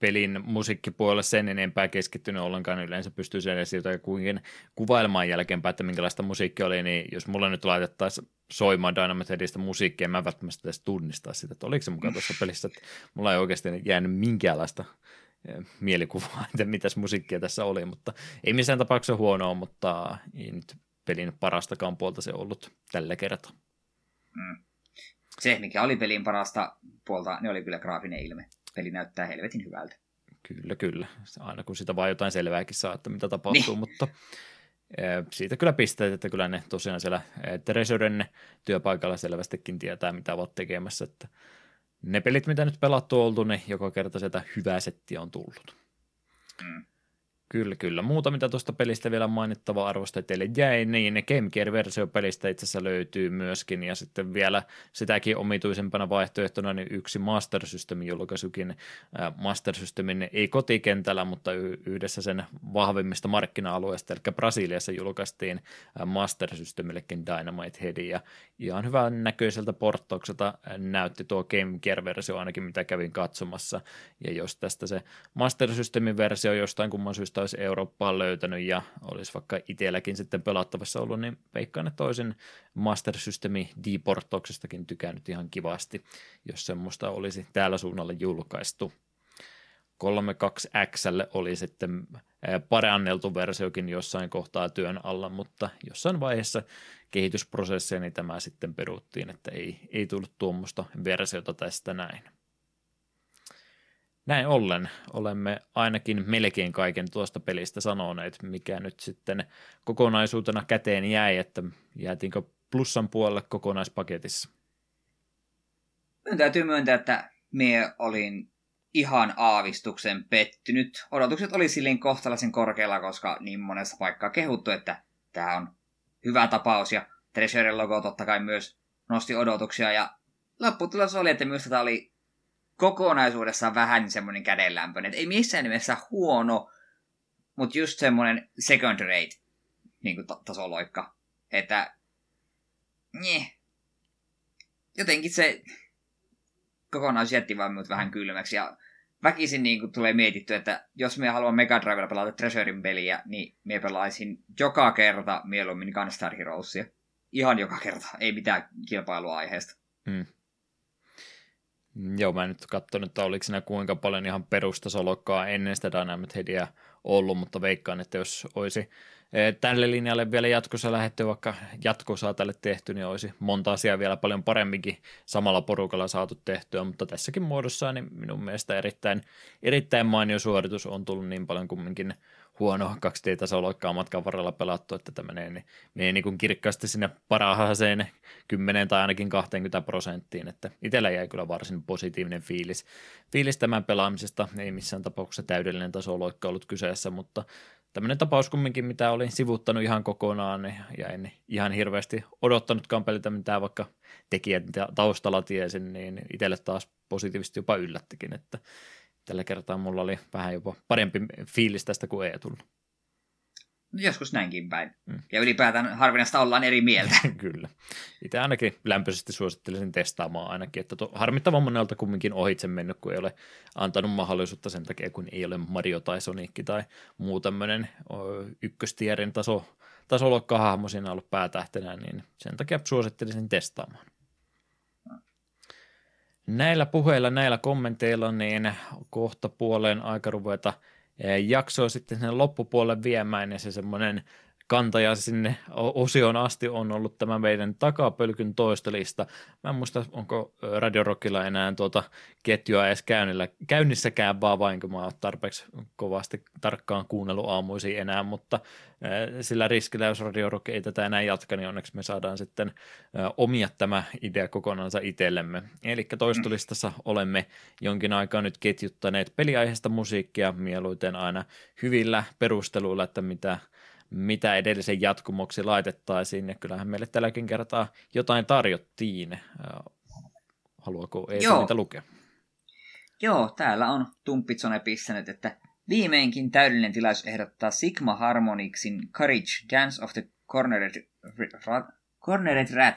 pelin musiikkipuolelle sen enempää keskittynyt ollenkaan, niin yleensä pystyy sen jotain kuinkin kuvailemaan jälkeenpäin, että minkälaista musiikkia oli, niin jos mulle nyt laitettaisiin soimaan Dynamite musiikkia, en mä välttämättä edes tunnistaa sitä, että oliko se mukaan tuossa pelissä, että mulla ei oikeasti jäänyt minkäänlaista eh, mielikuvaa, että mitäs musiikkia tässä oli, mutta ei missään tapauksessa huonoa, mutta ei nyt pelin parastakaan puolta se ollut tällä kertaa. Mm se, mikä oli pelin parasta puolta, ne oli kyllä graafinen ilme. Peli näyttää helvetin hyvältä. Kyllä, kyllä. Aina kun sitä vaan jotain selvääkin saa, että mitä tapahtuu, niin. mutta siitä kyllä pisteet, että kyllä ne tosiaan siellä Treasuren työpaikalla selvästikin tietää, mitä ovat tekemässä, että ne pelit, mitä nyt pelattu oltu, niin joka kerta sieltä hyvää settiä on tullut. Mm. Kyllä, kyllä. Muuta, mitä tuosta pelistä vielä mainittava arvosta teille jäi, niin Game Gear-versio pelistä itse asiassa löytyy myöskin, ja sitten vielä sitäkin omituisempana vaihtoehtona niin yksi Master Systemin julkaisukin. Master Systemin ei kotikentällä, mutta yhdessä sen vahvimmista markkina-alueista, eli Brasiliassa julkaistiin Master Systemillekin Dynamite Head, ja ihan hyvän näköiseltä porttaukselta näytti tuo Game Gear-versio ainakin, mitä kävin katsomassa, ja jos tästä se Master Systemin versio jostain kumman syystä olisi Eurooppaan löytänyt ja olisi vaikka itselläkin sitten pelattavassa ollut, niin veikkaan, että toisen Master Systemi deportoksestakin tykännyt ihan kivasti, jos semmoista olisi täällä suunnalla julkaistu. 32X oli sitten paranneltu versiokin jossain kohtaa työn alla, mutta jossain vaiheessa kehitysprosessia niin tämä sitten peruttiin, että ei, ei tullut tuommoista versiota tästä näin. Näin ollen olemme ainakin melkein kaiken tuosta pelistä sanoneet, mikä nyt sitten kokonaisuutena käteen jäi, että jäätiinkö plussan puolelle kokonaispaketissa? Minun täytyy myöntää, että minä olin ihan aavistuksen pettynyt. Odotukset oli silleen kohtalaisen korkealla, koska niin monessa paikkaa kehuttu, että tämä on hyvä tapaus ja Treasuren logo totta kai myös nosti odotuksia ja lopputulos oli, että myös tätä oli kokonaisuudessaan vähän semmoinen kädenlämpöinen. ei missään nimessä huono, mutta just semmoinen second rate niin kuin tasoloikka. Että, nye. jotenkin se kokonaisuus jätti vaan minut vähän kylmäksi. Ja väkisin niin kuin tulee mietitty, että jos me haluan Mega Drivella pelata Treasurein peliä, niin me pelaisin joka kerta mieluummin Gunstar Heroesia. Ihan joka kerta, ei mitään kilpailua aiheesta. Hmm. Joo, mä en nyt katsonut, että oliko siinä kuinka paljon ihan perustasolokkaa ennen sitä Dynamite Headia ollut, mutta veikkaan, että jos olisi eh, tälle linjalle vielä jatkossa lähetty, vaikka jatkossa tälle tehty, niin olisi monta asiaa vielä paljon paremminkin samalla porukalla saatu tehtyä, mutta tässäkin muodossa niin minun mielestä erittäin, erittäin mainio suoritus on tullut niin paljon kumminkin huono 2D-tasoloikkaa matkan varrella pelattu, että tämä menee, niin, menee niin kuin kirkkaasti sinne parhaaseen 10 tai ainakin 20 prosenttiin, että itsellä jäi kyllä varsin positiivinen fiilis, fiilis tämän pelaamisesta, ei missään tapauksessa täydellinen tasoloikka ollut kyseessä, mutta tämmöinen tapaus kumminkin, mitä olin sivuttanut ihan kokonaan niin ja en ihan hirveästi odottanutkaan pelitä mitään, vaikka tekijät taustalla tiesin, niin itselle taas positiivisesti jopa yllättikin, että tällä kertaa mulla oli vähän jopa parempi fiilis tästä kuin Eetulla. No joskus näinkin päin. Mm. Ja ylipäätään harvinaista ollaan eri mieltä. (laughs) Kyllä. Itse ainakin lämpöisesti suosittelisin testaamaan ainakin, että to, harmittavan monelta kumminkin ohitse mennyt, kun ei ole antanut mahdollisuutta sen takia, kun ei ole Mario tai Sonic tai muu tämmöinen ykköstierin taso, tasoluokka-hahmo siinä ollut päätähtenä, niin sen takia suosittelisin testaamaan. Näillä puheilla, näillä kommenteilla, niin kohta puoleen aika ruveta eh, jaksoa sitten sinne loppupuolelle viemään ja se semmoinen kantaja sinne osioon asti on ollut tämä meidän takapölkyn toistolista. Mä en muista, onko Radio Rockilla enää tuota ketjua edes käynnillä, käynnissäkään, vaan vain kun mä oon tarpeeksi kovasti tarkkaan kuunnellut aamuisin enää, mutta sillä riskillä, jos Radio Rock ei tätä enää jatka, niin onneksi me saadaan sitten omia tämä idea kokonaan itsellemme. Eli toistolistassa olemme jonkin aikaa nyt ketjuttaneet peliaiheesta musiikkia mieluiten aina hyvillä perusteluilla, että mitä – mitä edellisen jatkumoksi laitettaisiin, ja kyllähän meille tälläkin kertaa jotain tarjottiin. Haluaako Eetu niitä lukea? Joo, täällä on Tumppitsone pistänyt, että viimeinkin täydellinen tilaisuus ehdottaa Sigma Harmonicsin Courage Dance of the Cornered, Cornered Rat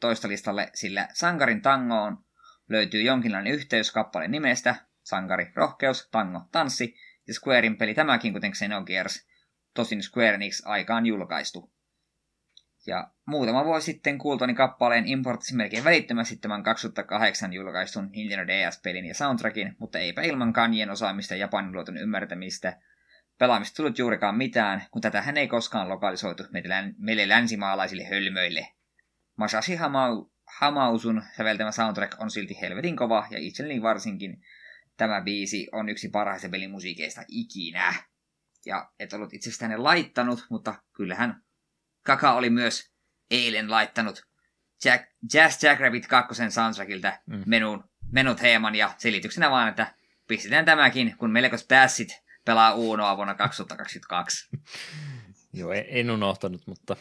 toistolistalle, sillä Sankarin tangoon löytyy jonkinlainen yhteys kappaleen nimestä, Sankari, rohkeus, tango, tanssi, ja Squarein peli tämäkin, kuten Xenogears, tosin Square Enix aikaan julkaistu. Ja muutama vuosi sitten kuultoni kappaleen importtasi melkein välittömästi tämän 2008 julkaistun Nintendo DS-pelin ja soundtrackin, mutta eipä ilman kanjien osaamista ja japaniluoton ymmärtämistä pelaamista tullut juurikaan mitään, kun tätähän ei koskaan lokalisoitu meille länsimaalaisille hölmöille. Masashi Hamau, Hamausun säveltämä soundtrack on silti helvetin kova, ja itselleni varsinkin tämä biisi on yksi parhaista pelimusiikeista ikinä ja et ollut itse asiassa laittanut, mutta kyllähän Kaka oli myös eilen laittanut Jack, Jazz Jackrabbit 2 soundtrackilta mm. menun, menut heeman ja selityksenä vaan, että pistetään tämäkin, kun melkois päässit pelaa Uunoa vuonna 2022. (laughs) Joo, en unohtanut, mutta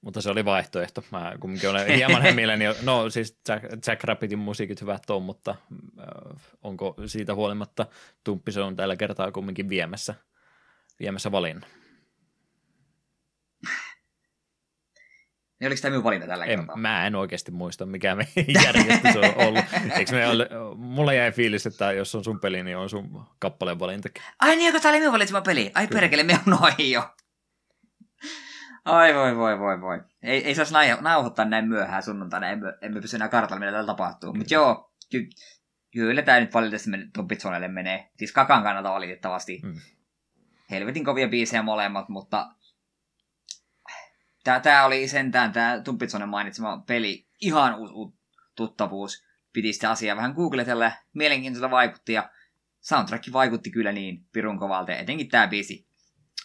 mutta se oli vaihtoehto. Mä kumminkin olen hieman hämilläni. No siis Jack, Jack Rabbitin musiikit hyvät on, mutta äh, onko siitä huolimatta Tumppi se on tällä kertaa kumminkin viemässä, viemässä valinnan. Niin oliko tämä minun valinta tällä en, kertaa? Mä en oikeasti muista, mikä me (laughs) järjestys on ollut. Eikö me ole, mulla jäi fiilis, että jos on sun peli, niin on sun kappaleen valintakin. Ai niin, kun tämä oli minun valitsema peli. Ai Kyllä. perkele, me on noin jo. Ai voi voi voi voi. Ei, ei saisi nauhoittaa näin myöhään sunnuntaina, emme, emme pysy enää kartalla, mitä täällä tapahtuu. Mutta joo, ky- kyllä tämä nyt valitettavasti Tumpitsonelle menee. Siis kakan kannalta valitettavasti. Mm. Helvetin kovia biisejä molemmat, mutta tämä oli sentään tämä Tumpitsonen mainitsema peli ihan u- u- tuttavuus. Piti sitä asiaa vähän googletella, mielenkiintoista vaikutti ja soundtrack vaikutti kyllä niin pirun kovalta, etenkin tämä biisi.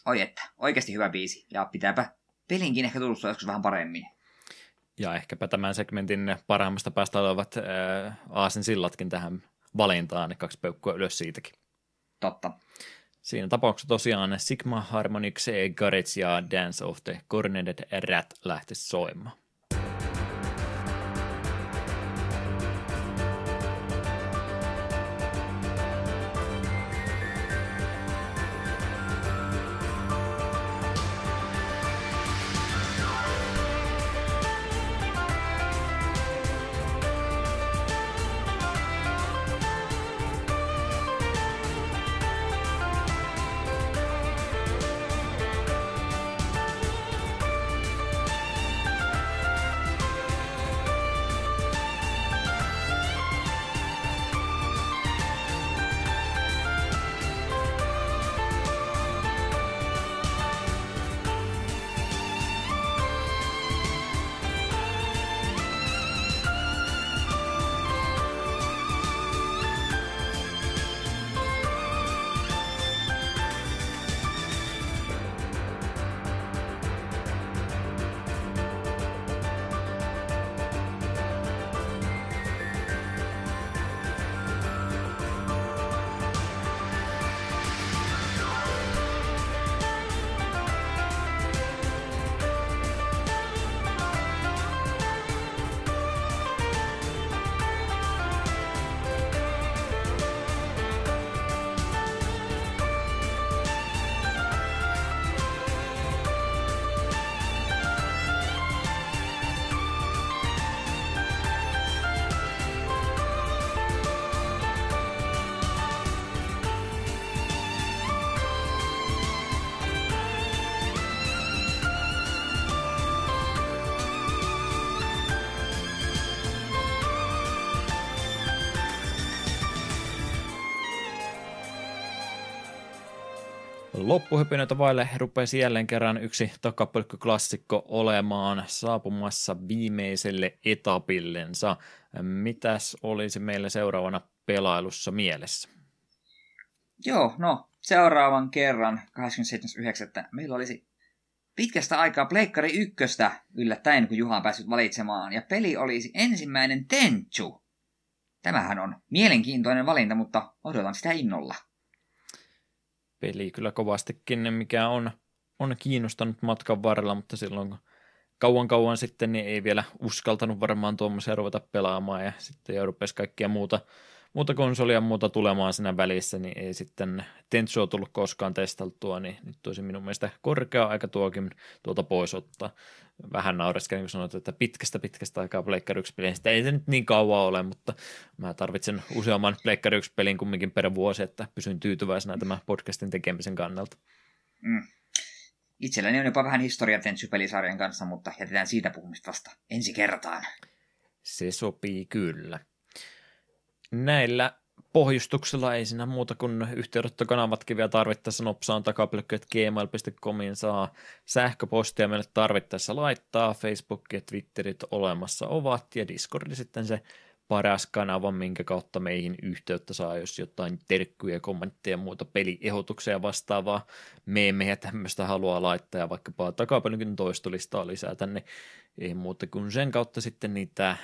Oi että, oikeasti hyvä biisi ja pitääpä pelinkin ehkä tullut joskus vähän paremmin. Ja ehkäpä tämän segmentin parhaimmasta päästä olevat äh, Aasin sillatkin tähän valintaan, niin kaksi peukkua ylös siitäkin. Totta. Siinä tapauksessa tosiaan Sigma Harmonix, Garage ja Dance of the Cornered Rat lähti soimaan. Loppuhypinöitä vaille rupesi jälleen kerran yksi takapölkkyklassikko olemaan saapumassa viimeiselle etapillensa. Mitäs olisi meillä seuraavana pelailussa mielessä? Joo, no seuraavan kerran 27.9. meillä olisi pitkästä aikaa Pleikkari ykköstä yllättäen, kun Juha on päässyt valitsemaan. Ja peli olisi ensimmäinen Tenchu. Tämähän on mielenkiintoinen valinta, mutta odotan sitä innolla peli kyllä kovastikin, mikä on, on kiinnostanut matkan varrella, mutta silloin kauan kauan sitten niin ei vielä uskaltanut varmaan tuommoisia ruveta pelaamaan ja sitten jo rupesi kaikkia muuta, muuta konsolia muuta tulemaan siinä välissä, niin ei sitten Tentsua tullut koskaan testaltua, niin nyt olisi minun mielestä korkea aika tuokin tuolta pois ottaa vähän naureskelin, kun sanoit, että pitkästä pitkästä aikaa Pleikkari 1 peliin. Sitä ei se nyt niin kauan ole, mutta mä tarvitsen useamman Pleikkari 1 pelin kumminkin per vuosi, että pysyn tyytyväisenä tämän podcastin tekemisen kannalta. Mm. Itselläni on jopa vähän historia Tenchu-pelisarjan kanssa, mutta jätetään siitä puhumista vasta ensi kertaan. Se sopii kyllä. Näillä pohjustuksella ei siinä muuta kuin yhteydenottokanavatkin vielä tarvittaessa nopsaan takapelkkyt gmail.comiin saa sähköpostia meille tarvittaessa laittaa, Facebook ja Twitterit olemassa ovat ja Discord sitten se paras kanava, minkä kautta meihin yhteyttä saa, jos jotain terkkyjä, kommentteja ja muuta peliehdotuksia vastaavaa meemejä tämmöistä haluaa laittaa ja vaikkapa takapelkyn toistolistaa lisää tänne ei muuta kuin sen kautta sitten niitä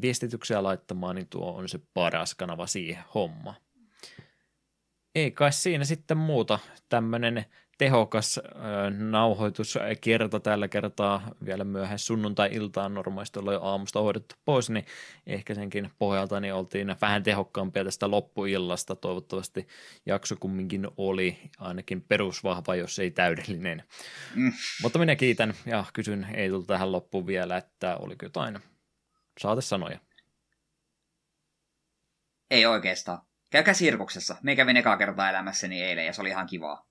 viestityksiä laittamaan, niin tuo on se paras kanava siihen homma. Ei kai siinä sitten muuta. Tämmöinen tehokas nauhoituskerta tällä kertaa vielä myöhään sunnuntai-iltaan normaalisti ollaan jo aamusta hoidettu pois, niin ehkä senkin pohjalta niin oltiin vähän tehokkaampia tästä loppuillasta. Toivottavasti jakso kumminkin oli ainakin perusvahva, jos ei täydellinen. Mm. Mutta minä kiitän ja kysyn ei tullut tähän loppuun vielä, että oliko jotain saatesanoja. Ei oikeastaan. Käykää sirkuksessa. Me kävin ekaa kertaa elämässäni eilen ja se oli ihan kivaa.